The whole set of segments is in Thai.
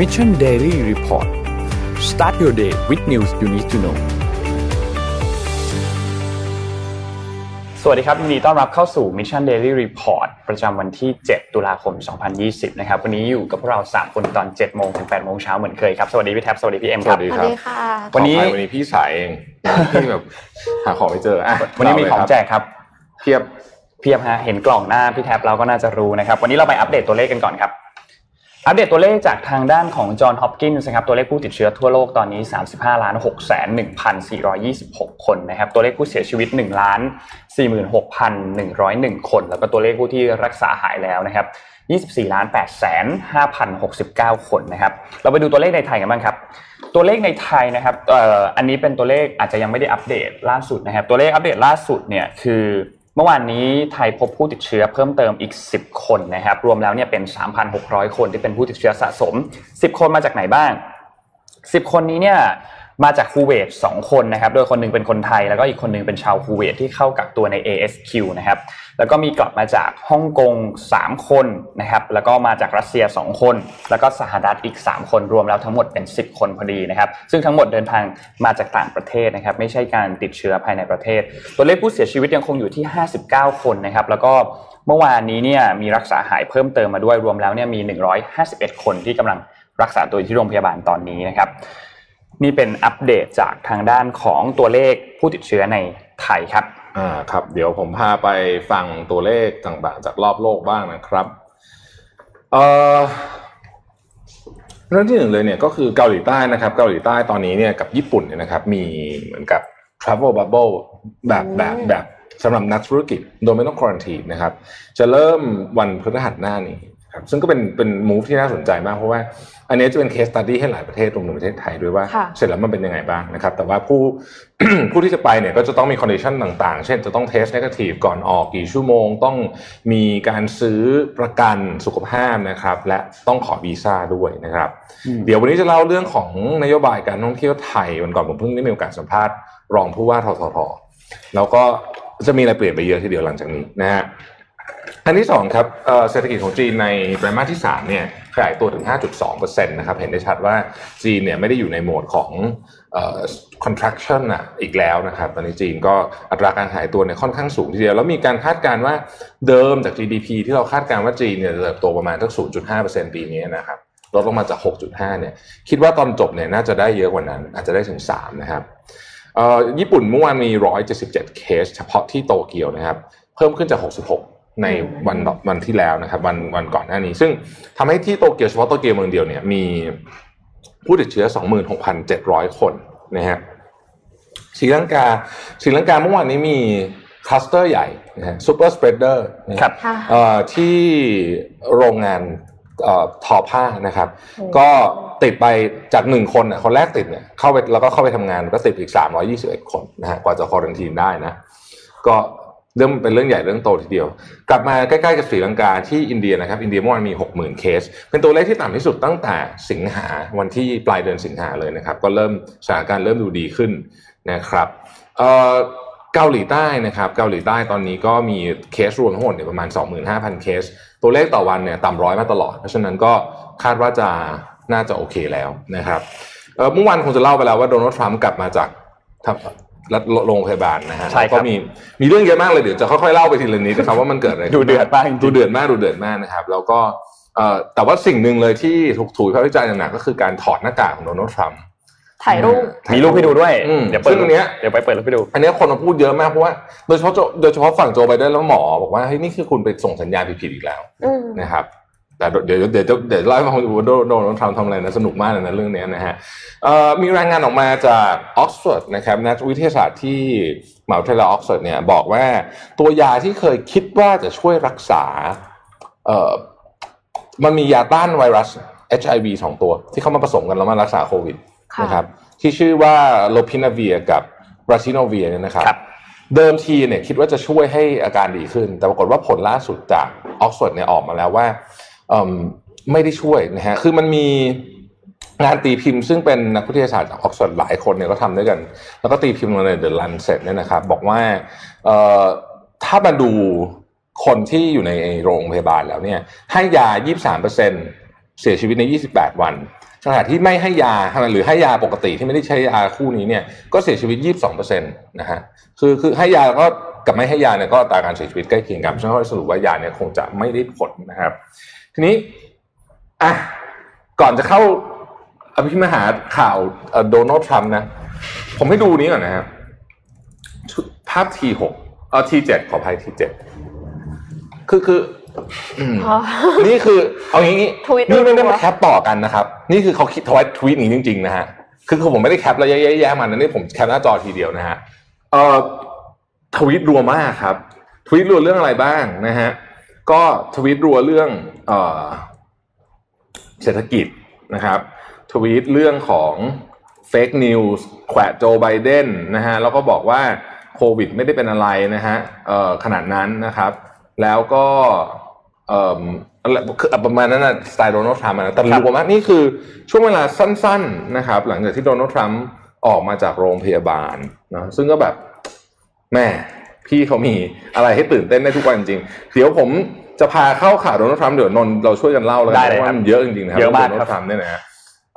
Mission Daily Report start your day with news you need to know สวัสดีครับยินดีต้อนรับเข้าสู่ Mission Daily Report ประจำวันที่ 7 ตุลาคม 2020 นะครับ วันนี้อยู่กับพวกเรา 3 คนตอน 7 โมงถึง 8 โมงเช้าเหมือนเคยครับ สวัสดีพี่แท็บ สวัสดีพี่เอ็มครับ สวัสดีสวัสดีค่ะวันนี้ขออภัยวันนี้พี่สายเองที่แบบหาของไม่เจออะวันนี้มีของแจกครับ เพียบเพียบฮะ เห็นกล่องหน้าพี่แท็บเราก็น่าจะรู้นะครับ วันนี้เราไปอัปเดตตัวเลขกันก่อนครับ อัปเดตตัวเลขจากทางด้านของจอห์นฮอปกินส์นะครับตัวเลขผู้ติดเชื้อทั่วโลกตอนนี้ 35ล้าน6แสน1,426 คนนะครับตัวเลขผู้เสียชีวิต1ล้าน46,101 คน แล้วก็ตัวเลขผู้ที่รักษาหายแล้วนะครับ24ล้าน8แสน5,069 คนนะครับเราไปดูตัวเลขในไทยกันบ้างครับตัวเลขในไทยนะครับอันนี้เป็นตัวเลขอาจจะยังไม่ได้อัปเดตล่าสุดนะครับตัวเลขอัปเดตล่าสุดเนี่ยคือ มื่อวานนี้ไทยพบผู้ติดเชื้อเพิ่มเติมอีก 10 คนนะครับ รวมแล้วเนี่ยเป็น 3,600 คนที่เป็นผู้ติดเชื้อสะสม 10 คนมาจากไหนบ้าง 10 คนนี้เนี่ยมาจากคูเวต2คนนะครับ โดยคนหนึงเป็นคนไทยแล้วก็อีกคนหนึงเป็นชาวคูเวตที่เข้ากักตัวใน ASQ นะครับ แล้วก็มีกลับมาจากฮ่องกง 3 คนนะครับ แล้วก็มาจากรัสเซีย 2 คน แล้วก็สหรัฐอีก 3 คนรวมแล้วทั้งหมดเป็น 10 คนพอดีนะครับ ซึ่งทั้งหมดเดินทางมาจากต่างประเทศนะครับ ไม่ใช่การติดเชื้อภายในประเทศ ตัวเลขผู้เสียชีวิตยังคงอยู่ที่ 59 คนนะครับ แล้วก็เมื่อวานนี้เนี่ยมีรักษาหายเพิ่มเติมมาด้วยรวมแล้วเนี่ยมี 151 คนที่กำลังรักษาตัวอยู่ที่โรงพยาบาลตอนนี้นะครับ นี่เป็นอัปเดตจากทางด้านของตัวเลขผู้ติดเชื้อในไทยครับ อ่าครับ เดี๋ยวผมพาไปฟังตัวเลขต่างๆ จากรอบโลกบ้างนะครับเอ่อเรื่องที่หนึ่งเลยเนี่ยก็คือเกาหลีใต้นะครับเกาหลีใต้ตอนนี้เนี่ยกับญี่ปุ่นเนี่ยนะครับมีเหมือนกับ travel bubble แบบอืมแบบแบบสำหรับนักธุรกิจโดยไม่ต้อง quarantine นะครับ จะเริ่มวันพฤหัสหน้านี้ ครับซึ่งก็เป็นเป็น move ที่น่าสนใจมากเพราะว่าอันนี้จะเป็น case study ให้หลายประเทศรวมถึงประเทศไทยด้วยว่าค่ะเสร็จแล้วมันเป็นยังไงบ้างนะครับ แต่ว่าผู้ผู้ที่จะไปเนี่ยก็จะต้องมี condition ต่างๆ เช่นจะต้องเทส n น g a t i v e ก่อนออกกี่ชั่วโมง ต้องมีการซื้อประกันสุขภาพนะครับ และต้องขอวีซ่าด้วยนะครับอืมเดี๋ยววันนี้จะเล่าเรื่องของนโยบายการท่องเที่ยวไทยวันก่อนผมเพิ่งได้มีโอกาสสัมภาษณ์รองผู้ว่าทททแล้วก็จะมีอะไรเปลี่ยนไปเยอะทีเดียวหลังจากนี้นะฮะ อันที่สองครับเศรษฐกิจของจีนในไตรมาสที่3เนี่ยขยายตัวถึง 5.2%นะครับเห็นได้ชัดว่าจีนเนี่ยไม่ได้อยู่ในโหมดของ contraction อะอีกแล้วนะครับตอนนี้จีนก็อัตราการขยายตัวเนี่ยค่อนข้างสูงทีเดียว แล้วมีการคาดการณ์ว่าเดิมจาก GDP ที่เราคาดการณ์ว่าจีนเนี่ยจะเติบโตประมาณสัก 0.5%ปีนี้นะครับลดลงมาจาก 6.5 เนี่ยคิดว่าตอนจบเนี่ยน่าจะได้เยอะกว่านั้น อาจจะได้ถึง 3 นะครับญี่ปุ่นเมื่อวานมี 177 เคส เฉพาะที่โตเกียวนะครับเพิ่มขึ้นจาก 66 ในวันวันที่แล้วนะครับวันวันก่อนหน้านี้ ซึ่งทำให้ที่โตเกียวเฉพาะโตเกียวเมืองเดียวเนี่ยมีผู้ติดเชื้อ 26,700 คนนะฮะศรีลังกาศรีลังกาเมื่อวานนี้มีคลัสเตอร์ใหญ่นะฮะ superspreader ครับค่ะเอ่อที่โรงงานเอ่อทอผ้านะครับโอ้ก็ติดไปจากหนึ่งคนน่ะคนแรกติดเนี่ยเข้าไปแล้วก็เข้าไปทำงานก็ติดอีก 321 คนนะฮะกว่าจะ quarantine ได้นะ ก็เรื่องเป็นเรื่องใหญ่เรื่องโตทีเดียว กลับมาใกล้ๆกับศรีลังกาที่อินเดียนะครับอินเดียเมื่อวานมี 60,000 เคส เป็นตัวเลขที่ต่ำที่สุดตั้งแต่สิงหาวันที่ปลายเดือนสิงหาเลยนะครับ ก็เริ่มสถานการณ์เริ่มดูดีขึ้นนะครับเกาหลีใต้นะครับเกาหลีใต้ตอนนี้ก็มีเคสรวมทั้งหมดเนี่ยประมาณ 25,000 เคส ตัวเลขต่อวันเนี่ยต่ำร้อยมาตลอด เพราะฉะนั้นก็คาดว่าจะน่าจะโอเคแล้วนะครับเมื่อวานคงจะเล่าไปแล้วว่าโดนัลด์ทรัมป์กลับมาจาก ทำรัฐโรงพยาบาลนะฮะใช่ครับก็มีมีเรื่องเยอะมากเลยเดี๋ยวจะค่อยๆเล่าไปทีละนิดนะครับว่ามันเกิดอะไรขึ้นดูเดือดมากจริงๆดูเดือดมากดูเดือดมากนะครับ แล้วก็เอ่อแต่ว่าสิ่งหนึ่งเลยที่ถูกถูกวิพากษ์วิจารณ์อย่างหนักก็คือการถอดหน้ากากของโดนัลด์ทรัมป์ถ่ายรูปมีรูปให้ดูด้วยอืมเดี๋ยวเปิดซึ่งอันเนี้ยเดี๋ยวไปเปิดรูปให้ดู อันเนี้ยคนมาพูดเยอะมากเพราะว่าโดยเฉพาะโจโดยเฉพาะฝั่งโจไบเดนแล้วหมอบอกว่าเฮ้ยนี่คือคุณไปส่งสัญญาณผิดๆอีกแล้วอืมนะครับ แต่เดี๋ยวเดี๋ยวเดี๋ยวเดี๋ยวเล่าให้ฟังว่าโดโดนัลด์ทรัมป์ทำอะไรนะสนุกมากเลยนะเรื่องเนี้ยนะฮะเอ่อมีรายงานออกมาจากออกซฟอร์ดนะครับนักวิทยาศาสตร์ที่มหาวิทยาลัยออกซฟอร์ดเนี่ยบอกว่าตัวยาที่เคยคิดว่าจะช่วยรักษาเอ่อมันมียาต้านไวรัส HIV สองตัว ที่เข้ามาผสมกันแล้วมารักษาโควิดค่ะนะครับที่ชื่อว่า Lopinavir กับ Ritonavir เนี่ยนะครับครับเดิมทีเนี่ยคิดว่าจะช่วยให้อาการดีขึ้น แต่ปรากฏว่าผลล่าสุดจากออกซฟอร์ดเนี่ยออกมาแล้วว่าเอิ่ม ไม่ได้ช่วยนะฮะคือมันมีงานตีพิมพ์ซึ่งเป็นนักวิทยาศาสตร์จากออกซฟอร์ดหลายคนเนี่ยก็ทำด้วยกัน แล้วก็ตีพิมพ์ลงใน The Lancet เนี่ยนะครับบอกว่าถ้ามาดูคนที่อยู่ในโรงพยาบาลแล้วเนี่ยให้ยา 23%เสียชีวิตใน 28 วันขณะที่ไม่ให้ยาหรือให้ยาปกติที่ไม่ได้ใช้ยาคู่นี้เนี่ยก็เสียชีวิต 22%นะฮะคือคือให้ยาก็กับไม่ให้ยาเนี่ยก็ตาการเสียชีวิตใกล้เคียงกันฉะนั้นสรุปว่ายาเนี่ยคงจะไม่ได้ผลนะครับ ทีนี้อะก่อนจะเข้าอภิมหาข่าวโดนัลด์ทรัมป์นะ ผมให้ดูนี้ก่อนนะครับภาพ T6 เออ T7 ขออภัย T7 คือคืออืมอ๋อนี่คือเอางี้ทวิตนี่ไม่ได้รัวๆมาแคปต่อกันนะครับ นี่คือเขาคิดทวิตทวีตนี้จริงๆนะฮะคือคือผมไม่ได้แคปแล้วแย่ๆๆมันนะนี่ผมแคปหน้าจอทีเดียวนะฮะเอ่อทวีตรัวมากครับ ทวีตรัวเรื่องอะไรบ้างนะฮะ ก็ทวีตรัวเรื่องเอ่อเศรษฐกิจนะครับ ทวีตเรื่องของ fake news แขวะโจไบเดนนะฮะแล้วก็บอกว่าโควิดไม่ได้เป็นอะไรนะฮะเอ่อขนาดนั้นนะครับ แล้วก็เอ่ออะไรคือประมาณนั้นนะสไตล์โดนัลด์ทรัมป์นะแต่รวมมากนี่คือช่วงเวลาสั้นๆนะครับ หลังจากที่โดนัลด์ทรัมป์ออกมาจากโรงพยาบาลนะซึ่งก็แบบแม่ พี่เขามีอะไรให้ตื่นเต้นได้ทุกวันจริงๆเดี๋ยวผมจะพาเข้าข่าวโดนัลด์ทรัมป์เดี๋ยวนนท์เราช่วยกันเล่าแล้วกันได้เลยเพราะครัว่าบมันเยอะจริงๆนะครับเยอะมากโดนัลครับด์ทรัมป์เนี่ยนะฮะ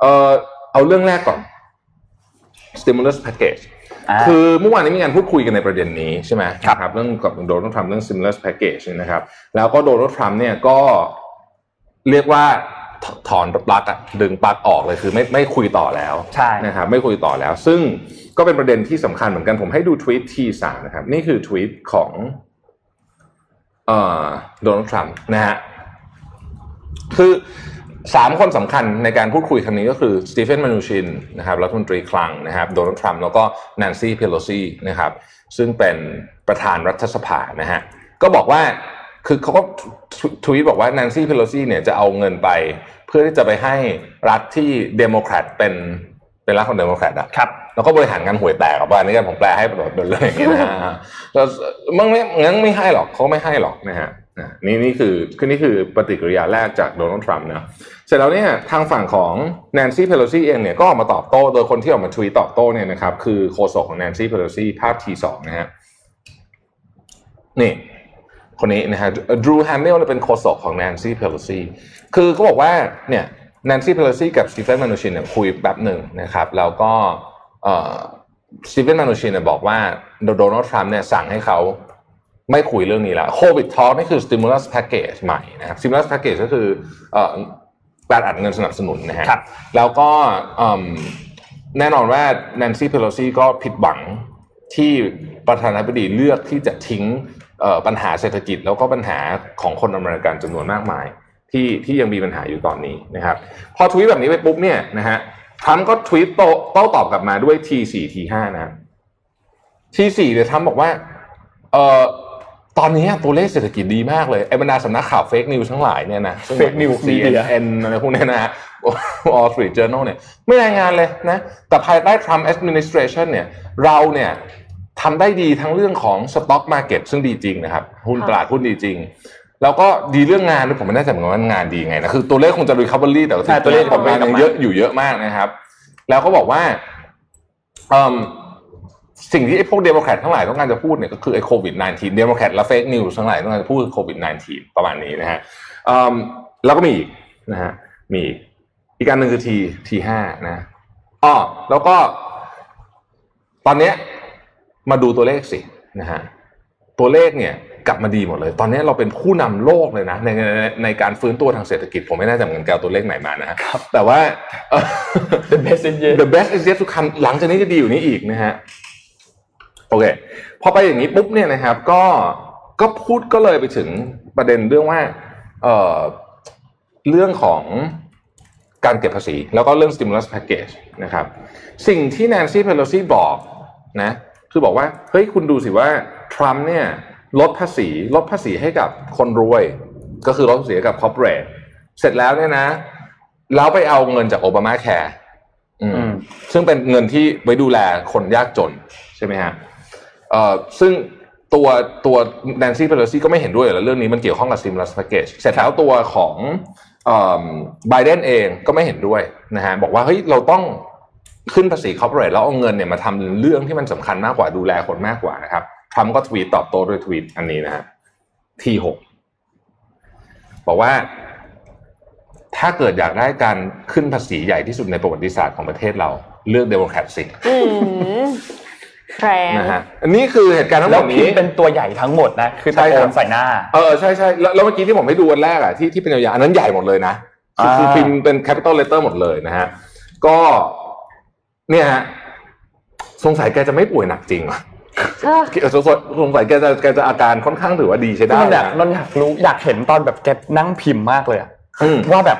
เออเอาเรื่องแรกก่อน stimulus package อ่าคือเมื่อวานนี้มีการพูดคุยกันในประเด็นนี้ใช่ไหมครับนะเรื่องกับโดนัลด์ทรัมป์เรื่อง stimulus package เนี่ยนะครับ แล้วก็โดนัลด์ทรัมป์เนี่ยก็เรียกว่า ถถอนปลั๊กอะดึงปลั๊กออกเลยคือไม่ไม่คุยต่อแล้วใช่นะครับไม่คุยต่อแล้ว ซึ่งก็เป็นประเด็นที่สำคัญเหมือนกันผมให้ดูทวีตที่สามนะครับ นี่คือทวีตของเอ่อโดนัลด์ทรัมป์นะฮะคือสามคนสำคัญในการพูดคุยครั้งนี้ก็คือสตีเฟนมานูชินนะครับรัฐมนตรีคลังนะครับโดนัลด์ทรัมป์แล้วก็แนนซี่เพโลซีนะครับ ซึ่งเป็นประธานรัฐสภานะฮะก็บอกว่าคือเขาก็ทวีตบอกว่าแนนซี่เพโลซีเนี่ยจะเอาเงินไปเพื่อที่จะไปให้รัฐที่เดโมแครตเป็นเป็นรัฐของเดโมแครตอะครับแล้วก็บริหารงานห่วยแตกกับว่าอันนี้กันผมแปลให้แบบเป็นเรื่องอย่างนี้นะฮะแล้วมันไม่งั้นไม่ให้หรอกเขาไม่ให้หรอกนะฮะอะนี่นี่คือคือนี่คือปฏิกิริยาแรกจากโดนัลด์ทรัมป์นะเสร็จแล้วเนี่ยทางฝั่งของแนนซี่เพโลซีเองเนี่ยก็ออกมาตอบโต้โดยคนที่ออกมาทวีตตอบโต้เนี่ยนะครับคือโฆษกของแนนซี่เพโลซีภาพ T2นะฮะนี่คนนี้นะฮะดรูแฮมเมลเป็นโฆษกของแนนซี่เพโลซี คือเขาบอกว่าเนี่ยแนนซี่เพโลซีกับสตีเฟนมานูชินเนี่ยคุยแป๊บหนึ่งนะครับแล้วก็สตีเฟนมานูชินเนี่ยบอกว่าโดนัลด์ทรัมป์เนี่ยสั่งให้เขาไม่คุยเรื่องนี้แล้วโควิดทอ l k นี่คือ stimulus package ใหม่นะครับ stimulus package ก็คือเอ่อการอัดเงินสนับสนุนนะฮะครับแล้วก็อืมแน่นอนว่าแนนซี่เพโลซีก็ผิดหวังที่ประธานาธิบดีเลือกที่จะทิ้งเอ่อปัญหาเศรษฐกิจ แล้วก็ปัญหาของคนอเมริกันจำนวนมากมาย ที่ที่ยังมีปัญหาอยู่ตอนนี้นะครับ พอทวีตแบบนี้ไปปุ๊บเนี่ยนะฮะทรัมป์ก็ทวีตโต้โต้ตอบกลับมาด้วย T4 T5 นะครับ T4 เนี่ยทรัมป์บอกว่าเอ่อตอนนี้ตัวเลขเศรษฐกิจดีมากเลยไอ้บรรดาสำนักข่าวเฟกนิวทั้งหลายเนี่ยนะซึ่ง Fake news CNN อะไรพวกเนี้ยนะฮะ Wall Street Journal เนี่ยไม่รายงานเลยนะ แต่ภายใต้ Trump administration เนี่ยเราเนี่ยทำได้ดีทั้งเรื่องของ stock market ซึ่งดีจริงนะครับ หุ้นค่ะตลาดหุ้นดีจริง แล้วก็ดีเรื่องงานด้วยผมไม่แน่ใจเหมือนกันว่างานดีไงนะคือตัวเลขคงจะ recovery แต่ว่าใช่ตัวเลขของงานยังเยอะอยู่เยอะมากนะครับ แล้วก็บอกว่าเอิ่มสิ่งที่ไอ้พวกเดโมแครตทั้งหลายต้องการจะพูดเนี่ยก็คือไอ้โควิด -19 เดโมแครตและ fake news ทั้งหลายต้องการจะพูดคือโควิด -19 ประมาณนี้นะฮะเอิ่มแล้วก็มีอีกนะฮะมีอีกอีกการหนึ่งคือ T T5 นะอ๋อแล้วก็ ตอนเนี้ยมาดูตัวเลขสินะฮะตัวเลขเนี่ย กลับมาดีหมดเลย ตอนนี้เราเป็นผู้นำโลกเลยนะในในในการฟื้นตัวทางเศรษฐกิจ ผมไม่แน่ใจเหมือนกันแกเอาตัวเลขไหนมานะฮะแต่ว่าเอ่อ The best is yet the best is yet to come หลังจากนี้จะดีอยู่นี้อีกนะฮะโอเคพอไปอย่างนี้ปุ๊บเนี่ยนะครับก็ก็พูดก็เลยไปถึงประเด็นเรื่องว่าเอ่อเรื่องของการเก็บภาษี แล้วก็เรื่อง stimulus package นะครับสิ่งที่แนนซี่เพโลซีบอกนะคือบอกว่าเฮ้ยคุณดูสิว่าทรัมป์เนี่ย ลดภาษีลดภาษีให้กับคนรวย ก็คือลดภาษีให้กับ corporate เสร็จแล้วเนี่ยนะแล้วไปเอาเงินจากโอบามาแคร์อืมซึ่งเป็นเงินที่ไว้ดูแลคนยากจนใช่ไหมฮะเอ่อซึ่งตัวตัวแนนซี่เพโลซีก็ไม่เห็นด้วยอยู่แล้วเรื่องนี้มันเกี่ยวข้องกับ stimulus package เสร็จแล้วตัวของไบเดนเองก็ไม่เห็นด้วยนะฮะบอกว่าเฮ้ยเราต้องขึ้นภาษี corporate แล้วเอาเงินเนี่ยมาทำเรื่องที่มันสำคัญมากกว่าดูแลคนมากกว่านะครับ ทรัมป์ก็ทวีตตอบโต้ด้วยทวีตอันนี้นะฮะ T6บอกว่าแทถ้าเกิดอยากได้การขึ้นภาษีใหญ่ที่สุดในประวัติศาสตร์ของประเทศเรา เลือกเดโมแครตสิอืมแรงนะฮะอันนี้คือเหตุการณ์ทั้งหแล้มวดพิมนี้พ์เป็นตัวใหญ่ทั้งหมดนะ คือใช่ตะโกครันบใส่หน้า เออใช่ใช่แล้วแล้วเมื่อกี้ที่ผมให้ดูวันแรกอะที่ที่เป็นยาวๆอันนั้นใหญ่หมดเลยนะคือคืออ่าพิมพ์เป็น capital letter หมดเลยนะฮะ ก็ เนี่ยฮะ สงสัยแกจะไม่ป่วยหนักจริงว่ะเออ สงสัยสงสัยแกจะแกจะอาการค่อนข้างถือว่าดีใช้ได้นนอยากนะนนอยากรู้อยากเห็นตอนแบบแกนั่งพิมพ์มากเลยอะอืมว่าแบบ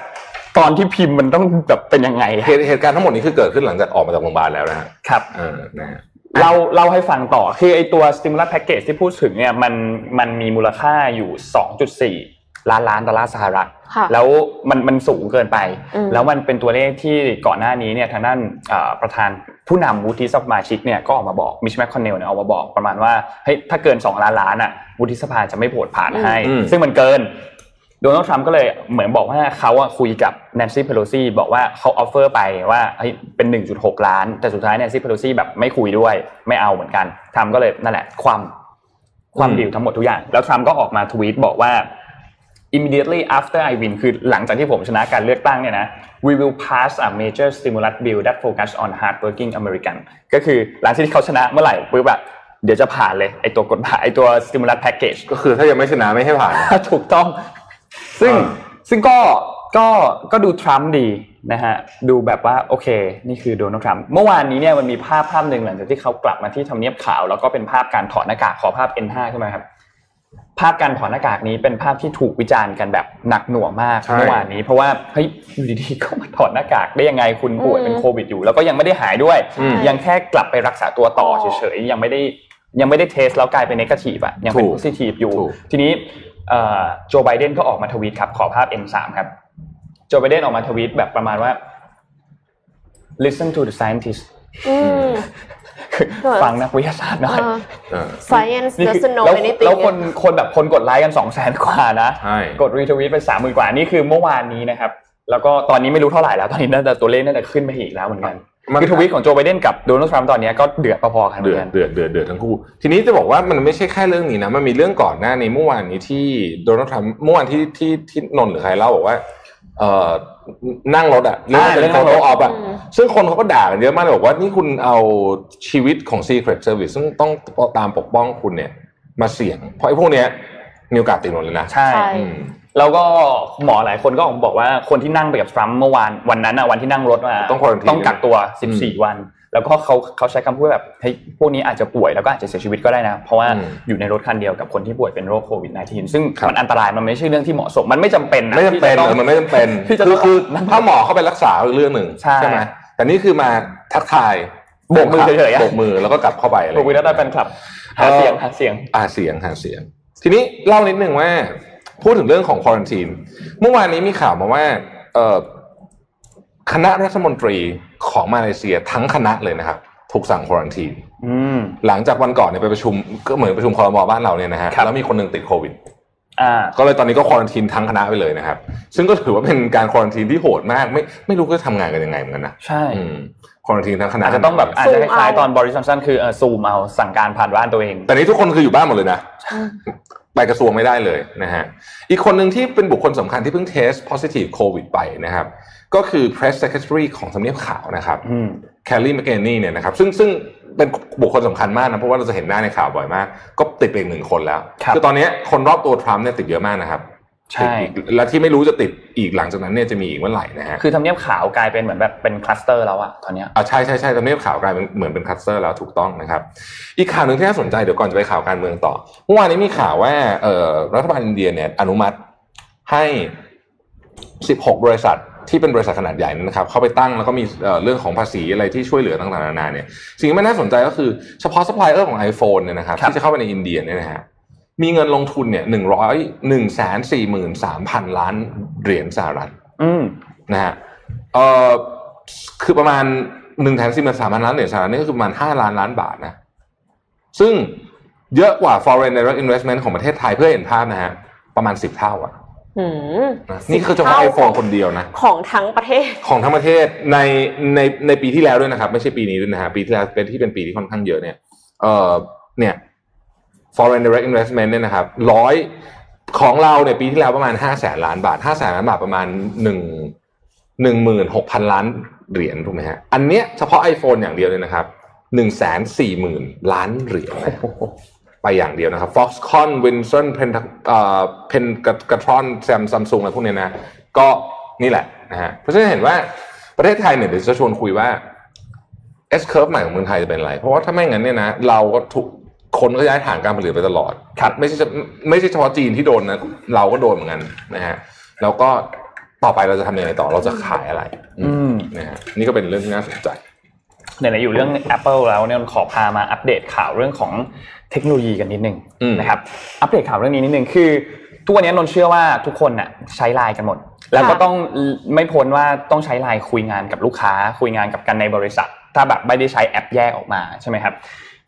ตอนที่พิมพ์มันต้องแบบเป็นยังไงอะเหตุเหตุการณ์ทั้งหมดนี้คือเกิดขึ้นหลังจากออกมาจากโรงพยาบาลแล้วนะฮะครับเออนะฮะเราเล่าให้ฟังต่อคือไอตัว stimulus package ที่พูดถึงเนี่ยมันมันมีมูลค่าอยู่ 2.4 ล้านล้านดอลลาร์สหรัฐค่ะแล้วมันมันสูงเกินไปอืมแล้วมันเป็นตัวเลขที่ก่อนหน้านี้เนี่ยทางด้านเอ่อประธานผู้นำวุฒิสมาชิกเนี่ยก็ออกมาบอกมิชแมคคอนเนลเนี่ยออกมาบอกประมาณว่าเฮ้ยถ้าเกิน 2 ล้านล้านอะวุฒิสภาจะไม่โหวตผ่านให้อืมซึ่งมันเกินโดนัลด์ทรัมป์ก็เลยเหมือนบอกว่าเขาอะคุยกับแนนซี่เพโลซีบอกว่าเขา offer ไปว่าเฮ้ยเป็น 1.6 ล้าน แต่สุดท้ายแนนซี่เพโลซีแบบไม่คุยด้วยไม่เอาเหมือนกันทรัมป์ก็เลยนั่นแหละความความอืมดีลทั้งหมดทุกอย่าง แล้วทรัมป์ก็ออกมาทวีตบอกว่า immediately after I win คือหลังจากที่ผมชนะการเลือกตั้งเนี่ยนะ we will pass a major stimulus bill that focus on hardworking American ก็คือหลังจากที่เขาชนะเมื่อไหร่ปุ๊บแบบเดี๋ยวจะผ่านเลยไอตัวกฎหมายไอตัว stimulus package ก็คือถ้ายังไม่ชนะไม่ให้ผ่าน ถูกต้อง ซึ่งอ่าซึ่งก็ก็ก็ดูทรัมป์ดีนะฮะดูแบบว่าโอเค นี่คือโดนัลด์ทรัมป์เมื่อวานนี้เนี่ยมันมีภาพภาพหนึ่งหลังจากที่เขากลับมาที่ทำเนียบขาว แล้วก็เป็นภาพการถอดหน้ากากขอภาพ N5 ใช่ไหมครับ ภาพการถอดหน้ากากนี้เป็นภาพที่ถูกวิจารณ์กันแบบหนักหน่วงมากใช่เมื่อวานนี้ เพราะว่าเฮ้ยอยู่ดีๆก็มาถอดหน้ากากได้ยังไงคุณป่วยอืมเป็นโควิดอยู่ แล้วก็ยังไม่ได้หายด้วยอืมยังแค่กลับไปรักษาตัวต่ออ๋อเฉยๆยังไม่ได้ยังไม่ได้เทสแล้วกลายเป็นเนกาทีฟอะยังเป็นถูกโพซิทีฟอยู่ถูกทีนี้เอ่อโจไบเดนก็ออกมาทวีตครับ ขอภาพ M3 ครับโจไบเดนออกมาทวีตแบบประมาณว่า listen to the scientist อืม ฟังนักวิทยาศาสตร์หน่อยเออเออ science นี่คือ doesn't know แล้ว anything แล้วคนคนแบบคนกดไลค์กันสองแสนกว่านะใช่กดรีทวีตไปสามหมื่นกว่านี่คือเมื่อวานนี้นะครับ แล้วก็ตอนนี้ไม่รู้เท่าไหร่แล้ว ตอนนี้น่าจะตัวเลขน่าจะขึ้นไปอีกแล้วเหมือนกันมันคือทวีตของโจไบเดนกับโดนัลด์ทรัมป์ตอนนี้ก็เดือดพอๆกันเหมืเดืออนดกันเดือดเดือดเดือดทั้งคู่ ทีนี้จะบอกว่ามันไม่ใช่แค่เรื่องนี้นะ มันมีเรื่องก่อนหน้านี้เมื่อวานนี้ที่โดนัลด์ทรัมป์เมื่อวานที่ที่ที่นนท์หรือใครเล่าบอกว่า เอ่อนั่งรถอะเรื่องเป็นโฟโต้ออฟอะอืมซึ่งคนเขาก็ด่ากันเยอะมากเลยบอกว่านี่คุณเอาชีวิตของ Secret Service ซึ่งต้องตามปกป้องคุณเนี่ย มาเสี่ยง เพราะไอ้พวกเนี้ยมีโอกาสติดหมดเลยนะ ใช่ใช่อืมแล้วก็หมอหลายคนก็ออกมาบอกว่าคนที่นั่งไปกับทรัมป์เมื่อวานวันนั้นอะวันที่นั่งรถมาต้อง quarantine ต้องกักตัวอืม14 วัน แล้วก็เขาเขาใช้คำพูดแบบเฮ้ยพวกนี้อาจจะป่วยแล้วก็อาจจะเสียชีวิตก็ได้นะ เพราะว่าอืมอยู่ในรถคันเดียวกับคนที่ป่วยเป็นโรคโควิด -19 ซึ่งครับมันอันตรายมันไม่ใช่เรื่องที่เหมาะสมมันไม่จำเป็นนะไม่จำเป็นที่ะต้องเออมันไม่จำเป็นที่จะคือต้องคือถ้าหมอเข้าไปรักษาอีกเรื่องหนึ่งใช่ไหมแต่นี่คือมาทักทายโบกมือเฉยๆอะโบกมือแล้วก็กลับเข้าไปอะไรโควิดแล้วได้แฟนคลับหาเสียงหาเสียงอ่าเสียงหาเสียง ทีนี้เล่านิดนึงว่า พูดถึงเรื่องของควอรันทีนเมื่อวานนี้มีข่าวมาว่าเอ่อ คณะรัฐมนตรีของมาเลเซียทั้งคณะเลยนะครับถูกสั่งควอรันทีนอืมหลังจากวันก่อนเนี่ยไปประชุมก็เหมือนประชุมคอรมอบ้านเราเนี่ยนะฮะครับแล้วมีคนหนึ่งติดโควิดอ่าก็เลยตอนนี้ก็ควอรันทีนทั้งคณะไปเลยนะครับ ซึ่งก็ถือว่าเป็นการควอรันทีนที่โหดมาก ไม่ไม่รู้จะทำงานกันยังไงเหมือนกันนะใช่ควอรันทีนทั้งคณะอาจจะต้องแบบอาจจะค Zoom ล้ายๆเอาตอนบริษัทสั้นคือเออซูมเอาสั่งการผ่านบ้านตัวเอง แต่นี้ทุกคนคืออยู่บ้านหมดเลยนะไปกระทรวงไม่ได้เลยนะฮะอีกคนหนึ่งที่เป็นบุคคลสำคัญที่เพิ่งเทส positive covid ไปนะครับ ก็คือ press secretary ของทำเนียบขาวนะครับอืมแคลลี่แมคเกนนี่เนี่ยนะครับซึ่งซึ่งเป็นบุคคลสำคัญมากนะเพราะว่าเราจะเห็นหน้าในข่าวบ่อยมาก ก็ติดไปอีกหนึ่งคนแล้วครับอตอนนี้คนรอบตัวทรัมป์เนี่ยติดเยอะมากนะครับใช่ติดอีกและที่ไม่รู้จะติดอีกหลังจากนั้นเนี่ยจะมีอีกเมื่อไหร่นะฮะคือทำเนียบขาวกลายเป็นเหมือนแบบเป็นคลัสเตอร์แล้วอะตอนเนี้ยอ่าใช่ใช่ใช่ทำเนียบขาวกลายเป็นเหมือนเป็นคลัสเตอร์แล้วถูกต้องนะครับ อีกข่าวหนึ่งที่น่าสนใจเดี๋ยวก่อนจะไปข่าวการเมืองต่อเมื่อวานนี้มีข่าวว่าเอ่อรัฐบาลอินเดียเนี่ยอนุมัติให้ 16 บริษัท ที่เป็นบริษัทขนาดใหญ่นะครับเข้าไปตั้งแล้วก็มีเอ่อเรื่องของภาษีอะไรที่ช่วยเหลือต่างๆนานาเนี่ยสิ่งที่มันน่าสนใจก็คือเฉพาะซัพพลายเออร์ของ iPhone เนี่ยนะครับครับที่จะเข้าไปในอินเดียเนี่ยนะฮะมีเงินลงทุนเนี่ยหนึ่งร้อยหนึ่งแสนสี่หมื่นสามพันล้านเหรียญสหรัฐอืมนะฮะเอ่อคือประมาณหนึ่งแสนสี่หมื่นสามพันล้านเหรียญสหรัฐนี่ก็คือประมาณห้าล้านล้านบาทนะซึ่งเยอะกว่า foreign direct investment ของประเทศไทยเพื่อเห็นภาพนะฮะประมาณสิบเท่าอะหืม นะนี่คือเฉพาะ10 iPhone คนเดียวนะ ของทั้งประเทศ ของทั้งประเทศในในในปีที่แล้วด้วยนะครับ ไม่ใช่ปีนี้ด้วยนะฮะปีที่แล้วเป็นที่เป็นปีที่ค่อนข้างเยอะเนี่ยเอ่อเนี่ย foreign direct investment เนี่ยนะครับร้อยของเราเนี่ยปีที่แล้วประมาณห้าแสนล้านบาทห้าแสนล้านบาทประมาณหนึ่งหนึ่งหมื่นหกพันล้านเหรียญถูกไหมฮะอันเนี้ยเฉพาะ iPhone อย่างเดียวเลยนะครับหนึ่งแสนสี่หมื่นล้านเหรียญนะ ไปอย่างเดียวนะครับ Foxconn Winson Pen เอ่อ Pen กระทรอนแซมซัมซุงอะไรพวกเนี้ยนะ ก็นี่แหละนะฮะเพราะฉะนั้นเห็นว่าประเทศไทยเนี่ยเดี๋ยวจะชวนคุยว่า S curve ใหม่ของเมืองไทยจะเป็นอะไร เพราะว่าถ้าไม่งั้นเนี่ยนะเราก็ถูกคนก็ย้ายฐานการผลิตไปตลอดครับไม่ใช่เฉไม่ใช่เฉพาะจีนที่โดนนะเราก็โดนเหมือนกันนะฮะแล้วก็ต่อไปเราจะทำยังไงต่อเราจะขายอะไรอืมนะฮะนี่ก็เป็นเรื่องที่น่าสนใจไหนๆอยู่เรื่อง Apple แล้วเนี่ยขอพามาอัปเดตข่าวเรื่องของ เทคโนโลยีกันนิดนึงอืมนะครับอัปเดตข่าวเรื่องนี้นิดนึงคือทุกวันนี้นนท์เชื่อว่าทุกคนน่ะใช้ไลน์กันหมด แล้วก็ต้องไม่พ้นว่าต้องใช้ไลน์คุยงานกับลูกค้า คุยงานกับกันในบริษัท ถ้าแบบไม่ได้ใช้แอปแยกออกมาใช่ไหมครับ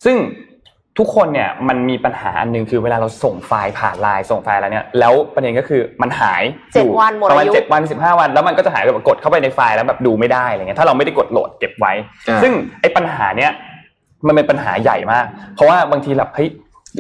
ซึ่งทุกคนเนี่ยมันมีปัญหาอันหนึ่งคือเวลาเราส่งไฟล์ผ่านไลน์ส่งไฟล์อะไรเนี่ยแล้วประเด็นก็คือมันหายเจ็ดอยู่วันหมดประมาณอายุเจ็ดวันสิบห้าวันแล้วมันก็จะหายแบบกดเข้าไปในไฟล์แล้วแบบดูไม่ได้อะไรเงี้ยถ้าเราไม่ได้กดโหลดเก็บไว้อ่าซึ่งไอ้ปัญหาเนี้ย มันเป็นปัญหาใหญ่มาก เพราะว่าบางทีแบบเฮ้ย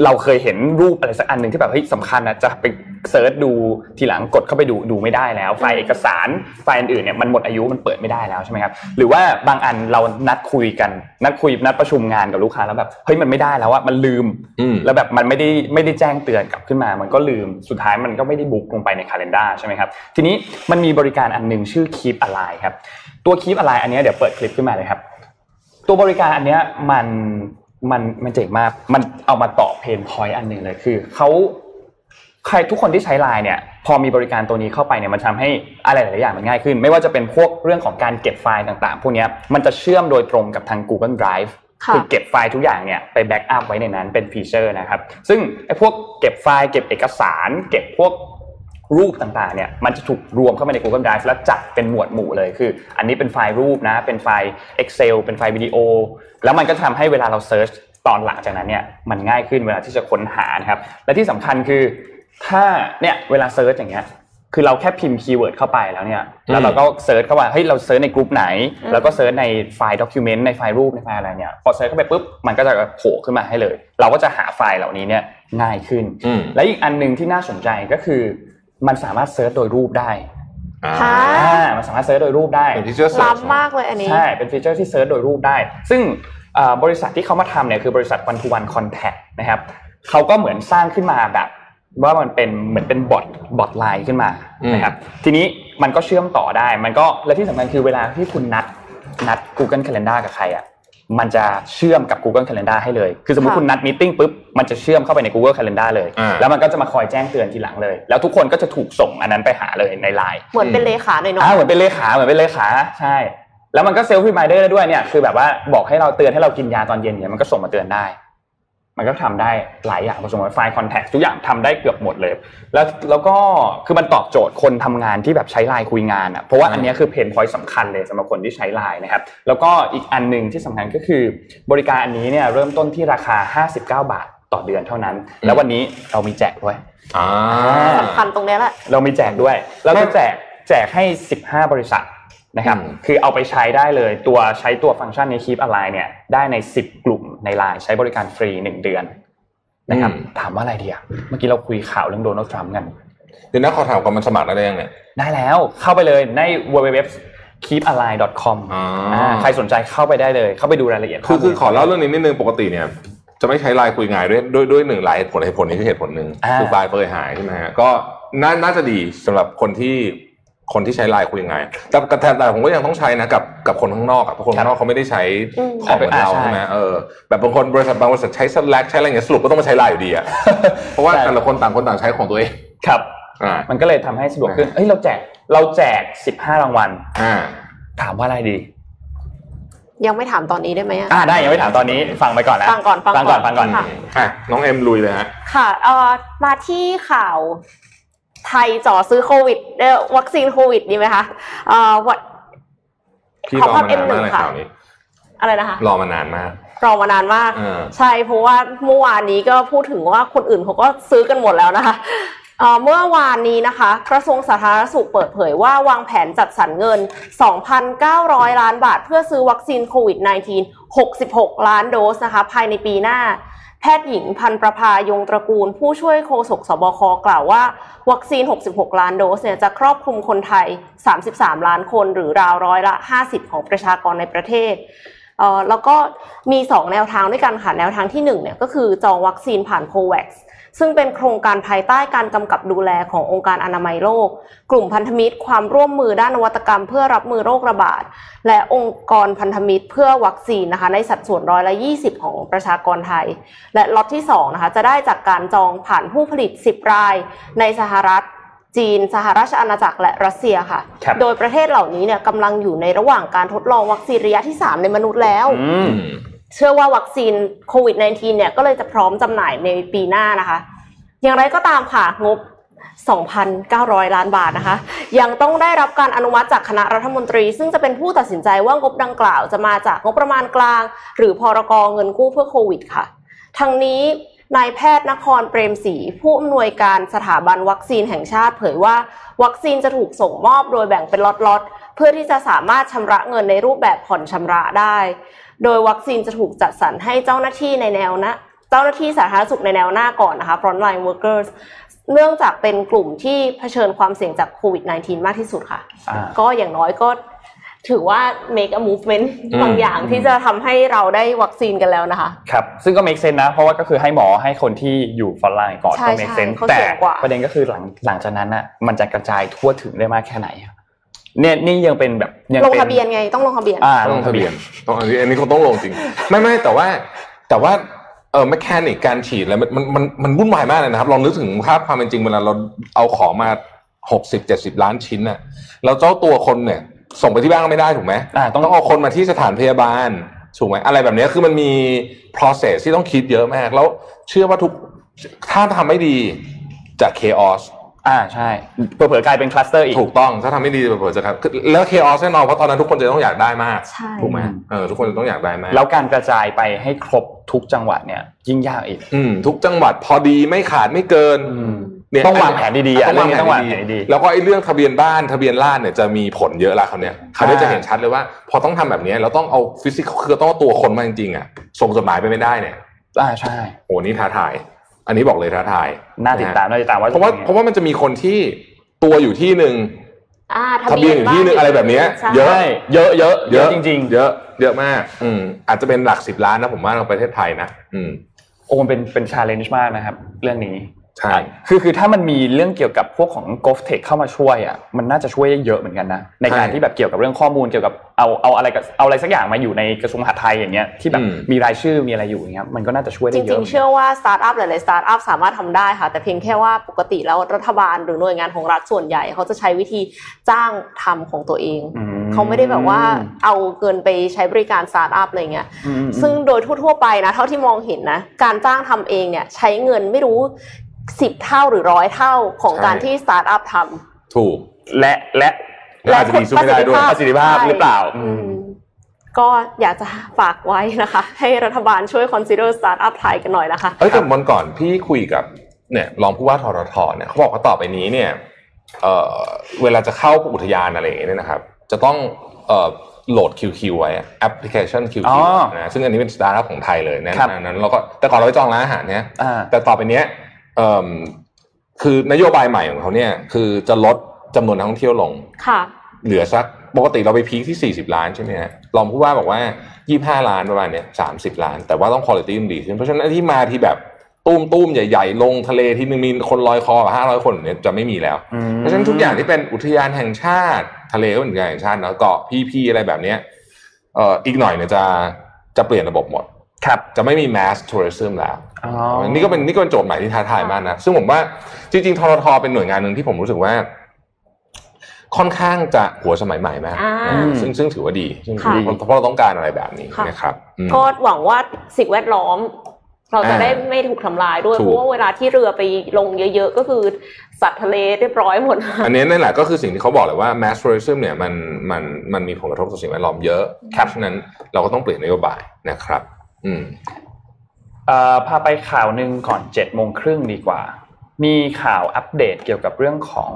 เราเคยเห็นรูปอะไรสักอันหนึ่งที่แบบเฮ้ยสำคัญนะจะไป search ดูทีหลังกดเข้าไปดูดูไม่ได้แล้ว ไฟล์เอกสารไฟล์อื่นๆเนี่ยมันหมดอายุมันเปิดไม่ได้แล้วใช่ไหมครับหรือว่าบางอันเรานัดคุยกัน นัดคุยนัดประชุมงานกับลูกค้าแล้วแบบเฮ้ยมันไม่ได้แล้วว่ามันลืมอืมแล้วแบบมันไม่ได้ไม่ได้แจ้งเตือนกลับขึ้นมา มันก็ลืมสุดท้ายมันก็ไม่ได้บุ๊กลงไปในคาล endar ใช่ไหมครับทีนี้มันมีบริการอันหนึ่งชื่อ Keep Alive ครับตัว Keep Alive อันเนี้ยเดี๋ยวเปิดคลิปขึ้นมาเลยครับ ตัวบริการอันเนี้ยมันมันมันเจ๋งมาก มันเอามาตอบเพนพอยต์อันหนึ่งเลยคือเขาใครทุกคนที่ใช้ไลน์เนี่ยพอมีบริการตัวนี้เข้าไปเนี่ยมันทำให้อะไรหลาย ๆ อย่างมันง่ายขึ้น ไม่ว่าจะเป็นพวกเรื่องของการเก็บไฟล์ต่าง ๆ พวกเนี้ยมันจะเชื่อมโดยตรงกับทาง Google Drive ค่ะคือเก็บไฟล์ทุกอย่างเนี่ยไป backup ไว้ในนั้นเป็น feature นะครับ ซึ่งไอ้พวกเก็บไฟล์เก็บเอกสาร เก็บพวก รูปต่างๆเนี่ยมันจะถูกรวมเข้ามาใน Google Drive แล้วจัดเป็นหมวดหมู่เลยคือ อันนี้เป็นไฟล์รูปนะ เป็นไฟล์ Excel เป็นไฟล์วิดีโอ แล้วมันก็ทำให้เวลาเรา search ตอนหลังจากนั้นเนี่ยมันง่ายขึ้นเวลาที่จะค้นหานะครับ และที่สำคัญคือถ้าเนี่ยเวลา search อย่างเงี้ยคือเราแค่พิมพ์ keyword เข้าไปแล้วเนี่ยแล้วเราก็ search เข้าว่าเฮ้ยเรา search ในกลุ่มไหน แล้วก็ search ในไฟล์ document ในไฟล์รูปในไฟล์อะไรเนี่ยพอ search เข้าไปปุ๊บมันก็จะโผล่ขึ้นมาให้เลย เราก็จะหาไฟล์เหล่านี้เนี่ยง่ายขึ้นอืมและอีกอันหนึ่งที่น่าสนใจก็คือ มันสามารถ search โดยรูปได้อ่าค่ะอ่ามันสามารถ search โดยรูปได้เป็นที่เชื่อเสริมล้ำมากเลยอันนี้ใช่เป็น feature ที่ search โดยรูปได้ ซึ่งเอ่อบริษัทที่เขามาทำเนี่ยคือบริษัท one to one contact นะครับเขาก็เหมือนสร้างขึ้นมาแบบว่ามันเป็นเหมือนเป็น bot bot ไลน์ขึ้นมาอืมนะครับทีนี้มันก็เชื่อมต่อได้มันก็และที่สำคัญคือเวลาที่คุณนัดนัด Google Calendar กับใครอะ มันจะเชื่อมกับ Google Calendar ให้เลย คือสมมติค่ะคุณนัด meeting ปุ๊บ มันจะเชื่อมเข้าไปใน Google Calendar เลยอ่าแล้วมันก็จะมาคอยแจ้งเตือนทีหลังเลย แล้วทุกคนก็จะถูกส่งอันนั้นไปหาเลยในไลน์ เหมือนเป็นเลขาหน่อยเนาะอ่าเหมือนเป็นเลขา เหมือนเป็นเลขา ใช่ แล้วมันก็ set reminder ได้ด้วยเนี่ย คือแบบว่าบอกให้เราเตือนให้เรากินยาตอนเย็นเนี่ย มันก็ส่งมาเตือนได้ มันก็ทำได้หลายอย่างผสมกับไฟล์ contact ทุกอย่างทำได้เกือบหมดเลย แล้วแล้วก็คือมันตอบโจทย์คนทำงานที่แบบใช้ไลน์คุยงานอะเพราะว่าอันเนี้ยคือ pain point สำคัญเลยสำหรับคนที่ใช้ไลน์นะครับแล้วก็อีกอันหนึ่งที่สำคัญก็คือบริการอันนี้เนี่ยเริ่มต้นที่ราคา 59 บาทต่อเดือนเท่านั้น แล้ววันนี้เรามีแจกด้วยอ่าสำคัญตรงเนี้ยแหละเรามีแจกด้วยเราจะแจกแจกให้ 15 บริษัท นะครับอืมคือเอาไปใช้ได้เลยตัวใช้ตัวฟังก์ชันในคลิปอะไรเนี่ยได้ใน 10 กลุ่มในไลน์ใช้บริการฟรี 1 เดือนนะครับถามว่าอะไรดีอะเมื่อกี้เราคุยข่าวเรื่องโดนัลด์ทรัมป์กันเดี๋ยวนะขอถามก่อนมันสมัครได้ยังเนี่ยได้แล้วเข้าไปเลยใน www keepalign.com อ๋ออ่าใครสนใจเข้าไปได้เลย เข้าไปดูรายละเอียดคือคือขอเล่าข้มูเรื่องนี้นิดนึงปกติเนี่ยจะไม่ใช้ไลน์คุยงานด้วยด้วยด้วยหนึ่งหลายเหตุผลเหตุผลนี้คือเหตุผลหนึ่งอ่าคือไฟล์เฟยหายใช่ไหมฮะก็น่าน่าจะดีสำหรับคนที่ คนที่ใช้ไลน์คุยงานแต่แต่แต่แต่ผมก็ยังต้องใช้นะกับกับคนข้างนอกอะเพราะคนข้างนอกเขาไม่ได้ใช้อืมของเหมือนเราอ่าใช่ใช่ไหมเออแบบบางคนบริษัทบางบริษัทใช้ Slack ใช้อะไรอย่างเงี้ยสรุปก็ต้องมาใช้ไลน์อยู่ดีอะเพราะว่าใช่แต่ละคนต่างคนต่างใช้ของตัวเองครับอ่ามันก็เลยทำให้สะดวกขึ้นเอ้ยเราแจกเราแจก15รางวัลอ่าถามว่าอะไรดี ยังไม่ถามตอนนี้ได้ไหมอะอ่าได้ยังไม่ถามตอนนี้ฟังไปก่อนนะฟังก่อนฟังฟังก่อนก่อนฟังก่อนค่ะอะน้องเอ็มลุยเลยฮะค่ะเอ่อมาที่ข่าว ไทยจ่อซื้อโควิดเอ่อวัคซีนโควิดดีไหมคะเอ่อวัดพี่ขอรอภาพมานานมาก M1 เลยค่ะข่าวนี้อะไรนะคะรอมานานมากรอมานานมากเออใช่เพราะว่าเมื่อวานนี้ก็พูดถึงว่าคนอื่นเขาก็ซื้อกันหมดแล้วนะคะเอ่อเมื่อวานนี้นะคะ กระทรวงสาธารณสุขเปิดเผยว่าวางแผนจัดสรรเงิน 2,900 ล้านบาท เพื่อซื้อวัคซีนโควิด -19 66 ล้านโดสนะคะ ภายในปีหน้าแผ ทย์หญิงพันประภายงตระกูล ผู้ช่วยโฆษกสบคกล่าวว่า วัคซีน 66 ล้านโดสเนี่ยจะครอบคลุมคนไทย 33 ล้านคนหรือราวร้อยละ 50 ของประชากรในประเทศเอ่อแล้วก็มี 2 แนวทางด้วยกันค่ะ แนวทางที่1เนี่ยก็คือจองวัคซีนผ่านโควัค ซึ่งเป็นโครงการภายใต้การกำกับดูแลขององค์การอนามัยโลก กลุ่มพันธมิตร ความร่วมมือด้านนวัตกรรม เพื่อรับมือโรคระบาด และองค์กรพันธมิตรเพื่อวัคซีนนะคะในสัดส่วนร้อยละ 20 ของประชากรไทย และล็อตที่2นะคะจะได้จากการจองผ่านผู้ผลิต 10 รายในสหรัฐจีน สหราชอาณาจักรและรัสเซียค่ะครับโดยประเทศเหล่านี้เนี่ยกำลังอยู่ในระหว่างการทดลองวัคซีนระยะที่ 3 ในมนุษย์แล้วอืม เชื่อว่าวัคซีนโควิด -19 เนี่ยก็เลยจะพร้อมจำหน่ายในปีหน้านะคะ อย่างไรก็ตามค่ะงบ 2,900 ล้านบาทนะคะ ยังต้องได้รับการอนุมัติจากคณะรัฐมนตรี ซึ่งจะเป็นผู้ตัดสินใจว่างบดังกล่าวจะมาจากงบประมาณกลาง หรือพรกเงินกู้เพื่อโควิดค่ะ ทั้งนี้นายแพทย์นครเปรมศรีผู้อำนวยการสถาบันวัคซีนแห่งชาติเผยว่า วัคซีนจะถูกส่งมอบโดยแบ่งเป็นล็อตๆเพื่อที่จะสามารถชำระเงินในรูปแบบผ่อนชำระได้ โดยวัคซีนจะถูกจัดสรรให้เจ้าหน้าที่ในแนวหนะเจ้าหน้าที่สาธารณสุขในแนวหน้าก่อนนะคะ frontline workers เนื่องจากเป็นกลุ่มที่เผชิญความเสี่ยงจากโควิด -19 มากที่สุดค่ะอ่าก็อย่างน้อยก็ถือว่า make a movement อืมบางอย่างที่จะทำให้เราได้วัคซีนกันแล้วนะคะ ครับ ซึ่งก็ make sense นะ เพราะว่าก็คือให้หมอให้คนที่อยู่ฟอนไลน์ก่อนใช่ก็ make ใช่ sense เขาแต่เสี่ยงกว่าประเด็นก็คือหลังหลังจากนั้นน่ะมันจะกระจายทั่วถึงได้มากแค่ไหนอะ เนี่ยนี่ยังเป็นแบบยังลงป็ทะเบียนไงต้องลงทะเบียน อ่าต้ลองงลงทะทะเบีเบียยนนต้องอันนี้อันนี้เขาต้องลงจริง ไม่ไม่แต่ว่าแต่ว่าเออแมคานิกการฉีดแล้วมันมันมันมันวุ่นวายมากเลยนะครับลองนึกถึงภาพความเป็นจริงเวลาเราเอาของมาหกสิบเจ็ดสิบล้านชิ้นน่ะแล้วเจ้าตัวคนเนี่ย ส่งไปที่บ้านก็ไม่ได้ถูกไหม อ่าต้องต้องเอาคนมาที่สถานพยาบาลถูกไหมอะไรแบบเนี้ยคือมันมี process ที่ต้องคิดเยอะมาก แล้วเชื่อว่าทุกถ้าทำไม่ดีจะ chaos อ่าใช่เผื่อๆกลายเป็นคลัสเตอร์อีกถูกต้องถ้าทำไม่ดีจะเปิดจะครับคือแล้ว chaos แน่นอนเพราะตอนนั้นทุกคนจะต้องอยากได้มากใช่ถูกไหมอืมเออทุกคนจะต้องอยากได้มากแล้วการกระจายไปให้ครบทุกจังหวัดเนี่ย ยิ่งยากอีก อืมทุกจังหวัดพอดีไม่ขาดไม่เกินเนี่ยต้องวางแผนดีๆอะต้องวางแผนเรื่องนี้ต้องวางดีแผนดีๆแล้วก็ไอ้เรื่องทะเบียนบ้านทะเบียนล้านเนี่ยจะมีผลเยอะละคราวเนี้ยคราวนี้อ่าจะเห็นชัดเลยว่า พอต้องทำแบบเนี้ยเราต้องเอาฟิสิกคือต้องเอาตัวคนมาจริงๆอะส่งจดหมายไปไม่ได้เนี่ยอ่าใช่โหนี่ท้าทาย อันนี้บอกเลยท้าทายน่าติดตามนะฮะน่าติดตามว่าเพราะว่าเพราะว่ามันจะมีคนที่ตัวอยู่ที่หนึ่งอ่าทะเบียนอยู่ที่หนึ่งอะไรแบบเนี้ยใช่เยอะใช่เยอะเยอะเยอะจริง ๆ เยอะเยอะมาก อืมอาจจะเป็นหลักสิบล้านนะผมว่าในประเทศไทยนะ อืมโอ้มันเป็นเป็น challenge มากนะครับ เรื่องนี้ ใช่คือคือถ้ามันมีเรื่องเกี่ยวกับพวกของ g o f t e c h เข้ามาช่วยอะมันน่าจะช่วยได้เยอะเหมือนกันนะในการใช่ที่แบบเกี่ยวกับเรื่องข้อมูลเกี่ยวกับเอาเอาอะไรกับเอาอะไรสักอย่างมาอยู่ในกระทรวงมหาดไทยอย่างเงี้ยที่แบบอืมมีรายชื่อมีอะไรอยู่อย่างเงี้ยมันก็น่าจะช่วยได้เยอะจริงๆเชื่อว่าสตาร์ทอัพหลายๆสตาร์ทอัพสามารถทำได้ค่ะแต่เพียงแค่ว่าปกติแล้วรัฐบาลหรือหน่วยงานของรัฐส่วนใหญ่เขาจะใช้วิธีจ้างทำของตัวเองอืมเขาไม่ได้แบบว่าเอาเงินไปใช้บริการสตาร์ทอัพอะไรเงี้ยอืมซึ่งโดยทั่วๆไปนะเท่าที่มองเห็นนะการจ้างทำเองเนี่ยใช้เงินไม่รู้ สิบเท่าหรือร้อยเท่าของใช่การที่สตาร์ทอัพทำถูกและและและอาจจะมีสู้ไม่ได้ด้วยประสิทธิภาพหรือเปล่าอืมก็อยากจะฝากไว้นะคะ ให้รัฐบาลช่วย consider startup ไทยกันหน่อยนะคะเอ้ยแต่วันก่อนพี่คุยกับเนี่ยรองผู้ว่าทททเนี่ยเขาบอกว่าต่อไปนี้เนี่ยเอ่อเวลาจะเข้าอุทยานอะไรอย่างเงี้ยนะครับ จะต้องเอ่อโหลด QQ ไว้แอปพลิเคชัน QQ อ๋อนะซึ่งอันนี้เป็นสตาร์ทอัพของไทยเลยนะครับอันนั้นเราก็แต่ก่อนเราไปจองร้านอาหารเนี่ยอ่าแต่ต่อไปเนี้ยเอ่อ คือนโยบายใหม่ของเขาเนี่ย คือจะลดจำนวนนักท่องเที่ยวลงค่ะ เหลือสักปกติเราไป peak ที่ 40 ล้านใช่ไหมฮะรองผู้ว่าบอกว่า 25 ล้านประมาณเนี้ย30 ล้าน แต่ว่าต้องคุณภาพมันดีขึ้นเพราะฉะนั้นไอ้ที่มาที่แบบตุ้มตุ้มๆใหญ่ ๆ ลงทะเลที่หนึงมีคนลอยคอห้าร้อยคนเนี่ยจะไม่มีแล้วอืมเพราะฉะนั้นทุกอย่างที่เป็นอุทยานแห่งชาติ ทะเลก็เป็นอุทยานแห่งชาติเนาะเกาะพีพีอะไรแบบเนี้ยเอ่ออีกหน่อยเนี่ยจะจะเปลี่ยนระบบหมด ครับจะไม่มี mass tourism แล้วอ๋อนี่ก็เป็นนี่ก็เป็นโจทย์ใหม่ที่ท้าทายมากนะ ซึ่งผมว่าจริงๆทรทเป็นหน่วยงานหนึ่งที่ผมรู้สึกว่า ค่อนข้างจะหัวสมัยใหม่มากอ่านะซึ่งซึ่งถือว่าดีซึ่งค่ะดีเพราะเราต้องการอะไรแบบนี้ค่ะนะครับอืมก็หวังว่าสิ่งแวดล้อม เราจะอ่าได้ไม่ถูกทำลายด้วยถูกเพราะว่าเวลาที่เรือไปลงเยอะๆ ก็คือสัตว์ทะเลเรียบร้อยหมด อันนี้นั่นแหละก็คือสิ่งที่เขาบอกเลยว่า mass tourism เนี่ยมันมันมันมีผลกระทบต่อสิ่งแวดล้อมเยอะเพราะฉะนั้นเราก็ต้องเปลี่ยนนโยบายนะครับ อืมเอ่อพาไปข่าวหนึ่งก่อนเจ็ดโมงครึ่งดีกว่า มีข่าวอัปเดตเกี่ยวกับเรื่องของ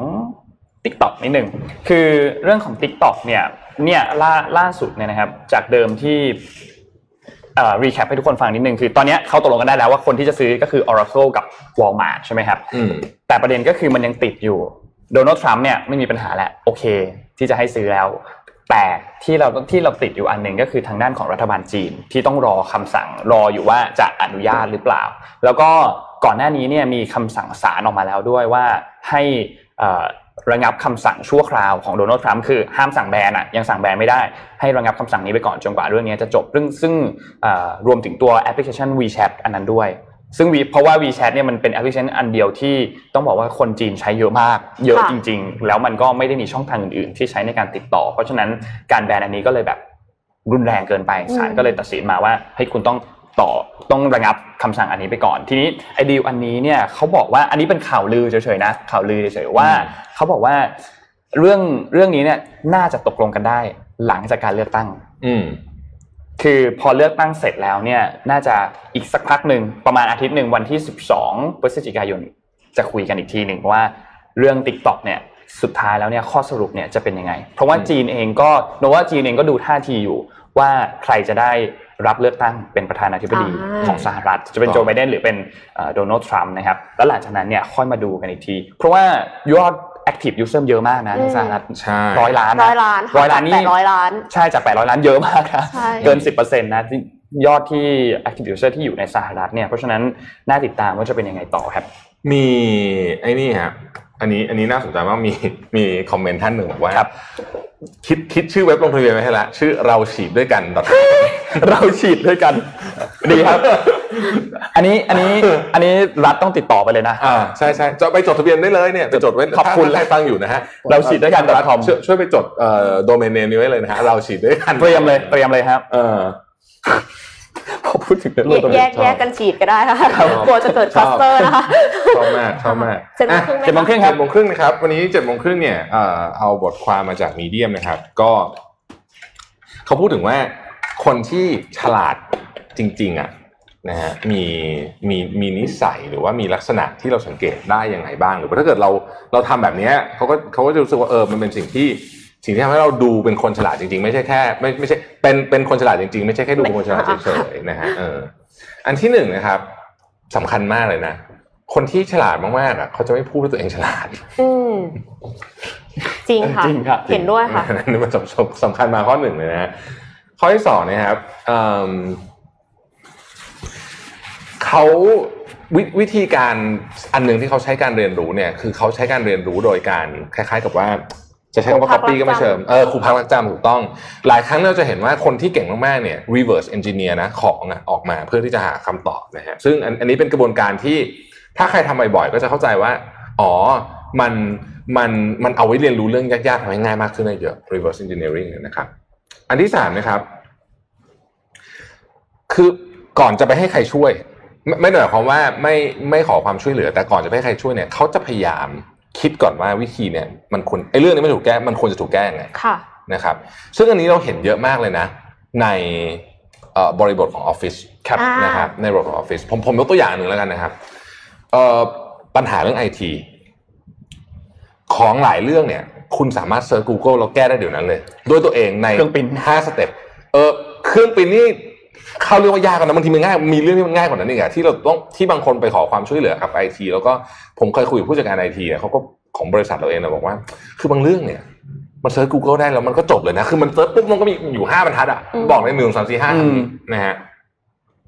TikTok นิดหนึ่งคือเรื่องของ TikTok เนี่ยเนี่ยล่าล่าสุดเนี่ยนะครับ จากเดิมที่รีแคปให้ทุกคนฟังนิดนึงคือตอนเนี้ยเขาตกลงกันได้แล้วว่าคนที่จะซื้อก็คือ Oracle กับ Walmart ใช่ไหมครับอืมแต่ประเด็นก็คือมันยังติดอยู่โดนัลด์ทรัมป์เนี่ยไม่มีปัญหาแล้วโอเค ที่จะให้ซื้อแล้ว แต่ที่เราที่เราติดอยู่อันหนึ่งก็คือทางด้านของรัฐบาลจีนที่ต้องรอคำสั่งรออยู่ว่าจะอนุญาตหรือเปล่า แล้วก็ก่อนหน้านี้เนี่ยมีคำสั่งศาลออกมาแล้วด้วยว่าให้ระงับคำสั่งชั่วคราวของโดนัลด์ทรัมป์คือห้ามสั่งแบนอะยังสั่งแบนไม่ได้ ให้ระงับคำสั่งนี้ไปก่อนจนกว่าเรื่องนี้จะจบซึ่งซึ่งรวมถึงตัวแอปพลิเคชัน WeChat อันนั้นด้วย ซึ่ง We เพราะว่า WeChat เนี่ยมันเป็นแอปพลิเคชันอันเดียวที่ต้องบอกว่าคนจีนใช้เยอะมาก เยอะค่ะจริง ๆ แล้วมันก็ไม่ได้มีช่องทางอื่น ๆ ที่ใช้ในการติดต่อ เพราะฉะนั้นการแบนอันนี้ก็เลยแบบรุนแรงเกินไปศาลก็เลยตัดสินมาว่าให้คุณต้องต่อต้องระงับคำสั่งอันนี้ไปก่อน ทีนี้ไอ้ดีลอันนี้เนี่ยเขาบอกว่าอันนี้เป็นข่าวลือเฉยๆนะข่าวลือเฉยๆว่าเขาบอกว่าเรื่องเรื่องนี้เนี่ยน่าจะตกลงกันได้หลังจากการเลือกตั้ง อืม คือพอเลือกตั้งเสร็จแล้วเนี่ยน่าจะอีกสักพักหนึ่งประมาณอาทิตย์หนึ่งวันที่ 12พฤศจิกายนจะคุยกันอีกทีหนึ่งว่าเรื่อง Tik t o อกเนี่ยสุดท้ายแล้วเนี่ยข้อสรุปเนี่ยจะเป็นยังไง เพราะว่าจีนเองก็โนว่าจีนเองก็ดูท่าทีอยู่ ว่าใครจะได้รับเลือกตั้งเป็นประธานาธิบดีอ่าของสหรัฐ จะเป็นต่อโจไบเดนหรือเป็นโดนัลด์ทรัมป์นะครับแล้วหลังจากนั้นเนี่ยค่อยมาดูกันอีกที เพราะว่ายอด active user เยอะมากนะในสหรัฐใช่ร้อยล้านร้นะอยล้านร้อยล้านนี่แปดร้อยล้านใช่จาก800ล้านเยอะมากนะใช่เกิน10%นะที่ยอดที่ active user ที่อยู่ในสหรัฐเนี่ยเพราะฉะนั้นน่าติดตามว่าจะเป็นยังไงต่อครับ มีไอ้นี่ฮะ อันนี้อันนี้น่าสนใจมากมีมีคอมเมนต์ท่านหนึ่งบอกว่าครับคิดคิดชื่อเว็บลงทะเบียนไว้ให้ละชื่อเราฉีดด้วยกัน เราฉีดด้วยกัน ดีครับ อันนี้อันนี้อันนี้รัฐต้องติดต่อไปเลยนะอ่าใช่ใช่จะไปจดทะเบียนได้เลยเนี่ยไปจดไว้ขอบคุณถ้าใครฟังอยู่นะฮะเราฉีดด้วยกัน .com ช่วยช่วยไปจดเอ่อโดเมนเนมนี้ไว้เลยนะฮะเราฉีดด้วยกันเตรียมเลยเตรียมเลยครับ เออ พอพูดถึงเรื่องแยกตัวแยนี้กแยกกันฉีดก็ได้ค่ะครับกลัวจะเกิดคลัสเตอร์นะคะชอบมากชอบมากเจ็ดโมงครึ่งไหมเจ็ดโมงครึ่งคเจ็รับดโมงครึ่งนะครับ วันนี้เจ็ดโมงครึ่งเนี่ยเอ่อเอาบทความมาจากมีเดียมนะครับ ก็เขาพูดถึงว่าคนที่ฉลาดจริง ๆ อะนะฮะมีมีมีนิสัยหรือว่ามีลักษณะที่เราสังเกตได้ยังไงบ้าง หรือว่าถ้าเกิดเราเราทำแบบเนี้ยเขาก็เขาก็จะรู้สึกว่าเออมันเป็นสิ่งที่ สิ่งที่ทำให้เราดูเป็นคนฉลาดจริง ๆ ไม่ใช่แค่ไม่ไม่ใช่เป็นเป็นคนฉลาดจริง ๆ ไม่ใช่แค่ดูเป็นคนฉลาดเฉยๆนะฮะเอออันที่หนึ่งนะครับสำคัญมากเลยนะคนที่ฉลาดมากๆอะเขาจะไม่พูดว่าตัวเองฉลาด อืมจริงค่ะจริงครับเห็นด้วยค่ะอันนี่มันสำสำสำคัญมาข้อหนึ่งเลยนะฮะข้อที่สองนะครับเอิ่มเขาวิวิธีการอันหนึ่งที่เขาใช้การเรียนรู้เนี่ย คือเขาใช้การเรียนรู้โดยการคล้าย ๆ กับว่า จะใช้คำว่าครูพัก copy ก็ไม่รักจำเชิงเออครูพักรักจำถูกต้อง หลายครั้งเราจะเห็นว่าคนที่เก่งมากๆเนี่ย reverse engineer นะของอะออกมาเพื่อที่จะหาคำตอบนะฮะซึ่งอันอันนี้เป็นกระบวนการที่ถ้าใครทำบ่อยๆก็จะเข้าใจว่าอ๋อมันมันมันเอาไว้เรียนรู้เรื่องยากๆทำให้ง่ายมากขึ้นได้เยอะ reverse engineering เนี่ยนะครับ อันที่สามนะครับ คือก่อนจะไปให้ใครช่วย ไม่ไม่ได้หมายความว่าไม่ไม่ขอความช่วยเหลือ แต่ก่อนจะไปให้ใครช่วยเนี่ยเขาจะพยายาม คิดก่อนว่าวิธีเนี่ยมันควรไอ้เรื่องนี้มันถูกแก้มันควรจะถูกแก้ยังไงค่ะนะครับ ซึ่งอันนี้เราเห็นเยอะมากเลยนะ ในเอ่อบริบทของออฟฟิศครับอ่านะครับในบริบทของออฟฟิศผมผมยกตัวอย่างหนึ่งแล้วกันนะครับเอ่อปัญหาเรื่องไอทีของหลายเรื่องเนี่ย คุณสามารถ search Google แล้วแก้ได้เดี๋ยวนั้นเลย ด้วยตัวเองในเครื่องปริ้นห้า step เออเครื่องปริ้นนี่ เขาเรียกว่ายากกันนะบางทีมันง่ายมีเรื่องที่มันง่ายกว่านั้นอีกอะที่เราต้องที่บางคนไปขอความช่วยเหลือกับไอทีแล้วก็ผมเคยคุยกับผู้จัดการไอทีเขาก็ของบริษัทเราเองนะบอกว่า คือบางเรื่องเนี่ยมันเซิร์ช Google ได้แล้วมันก็จบเลยนะ คือมัน search ปุ๊บมันก็มีอยู่ห้าบรรทัดอะอืมบอกในหนึ่งสามสี่ห้าอืมนะฮะ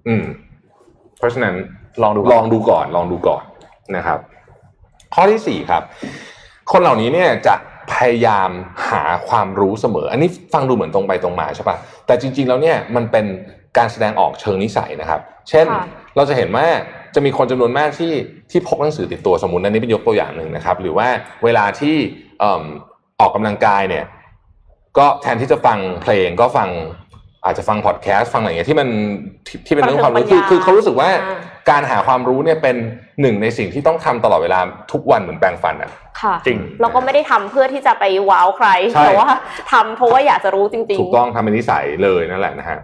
อืม เพราะฉะนั้นลองดูลองดูก่อน ลองดูก่อนนะครับ ข้อที่สี่ครับ คนเหล่านี้เนี่ยจะพยายามหาความรู้เสมอ อันนี้ฟังดูเหมือนตรงไปตรงมาใช่ปะแต่จริง ๆ แล้วเนี่ยมันเป็น การแสดงออกเชิงนิสัยนะครับ เช่นค่ะเราจะเห็นว่าจะมีคนจำนวนมากที่ที่พกหนังสือติดตัวสมมติอันนี้เป็นยกตัวอย่างหนึ่งนะครับ หรือว่าเวลาที่เอิ่มออกกำลังกายเนี่ย ก็แทนที่จะฟังเพลงก็ฟังอาจจะฟังพอดแคสต์ฟังอะไรอย่างเงี้ยที่มันที่ที่เป็นเรื่องความรู้คือคือเขารู้สึกว่าอ่าการหาความรู้เนี่ยเป็นหนึ่งในสิ่งที่ต้องทำตลอดเวลาทุกวันเหมือนแปรงฟันอะค่ะจริงเราก็ไม่ได้ทำเพื่อที่จะไปว้าวใครใช่แต่ว่าทำเพราะว่าอยากจะรู้จริงถูกต้องทำเป็นนิสัยเลยนั่นแหละนะฮะ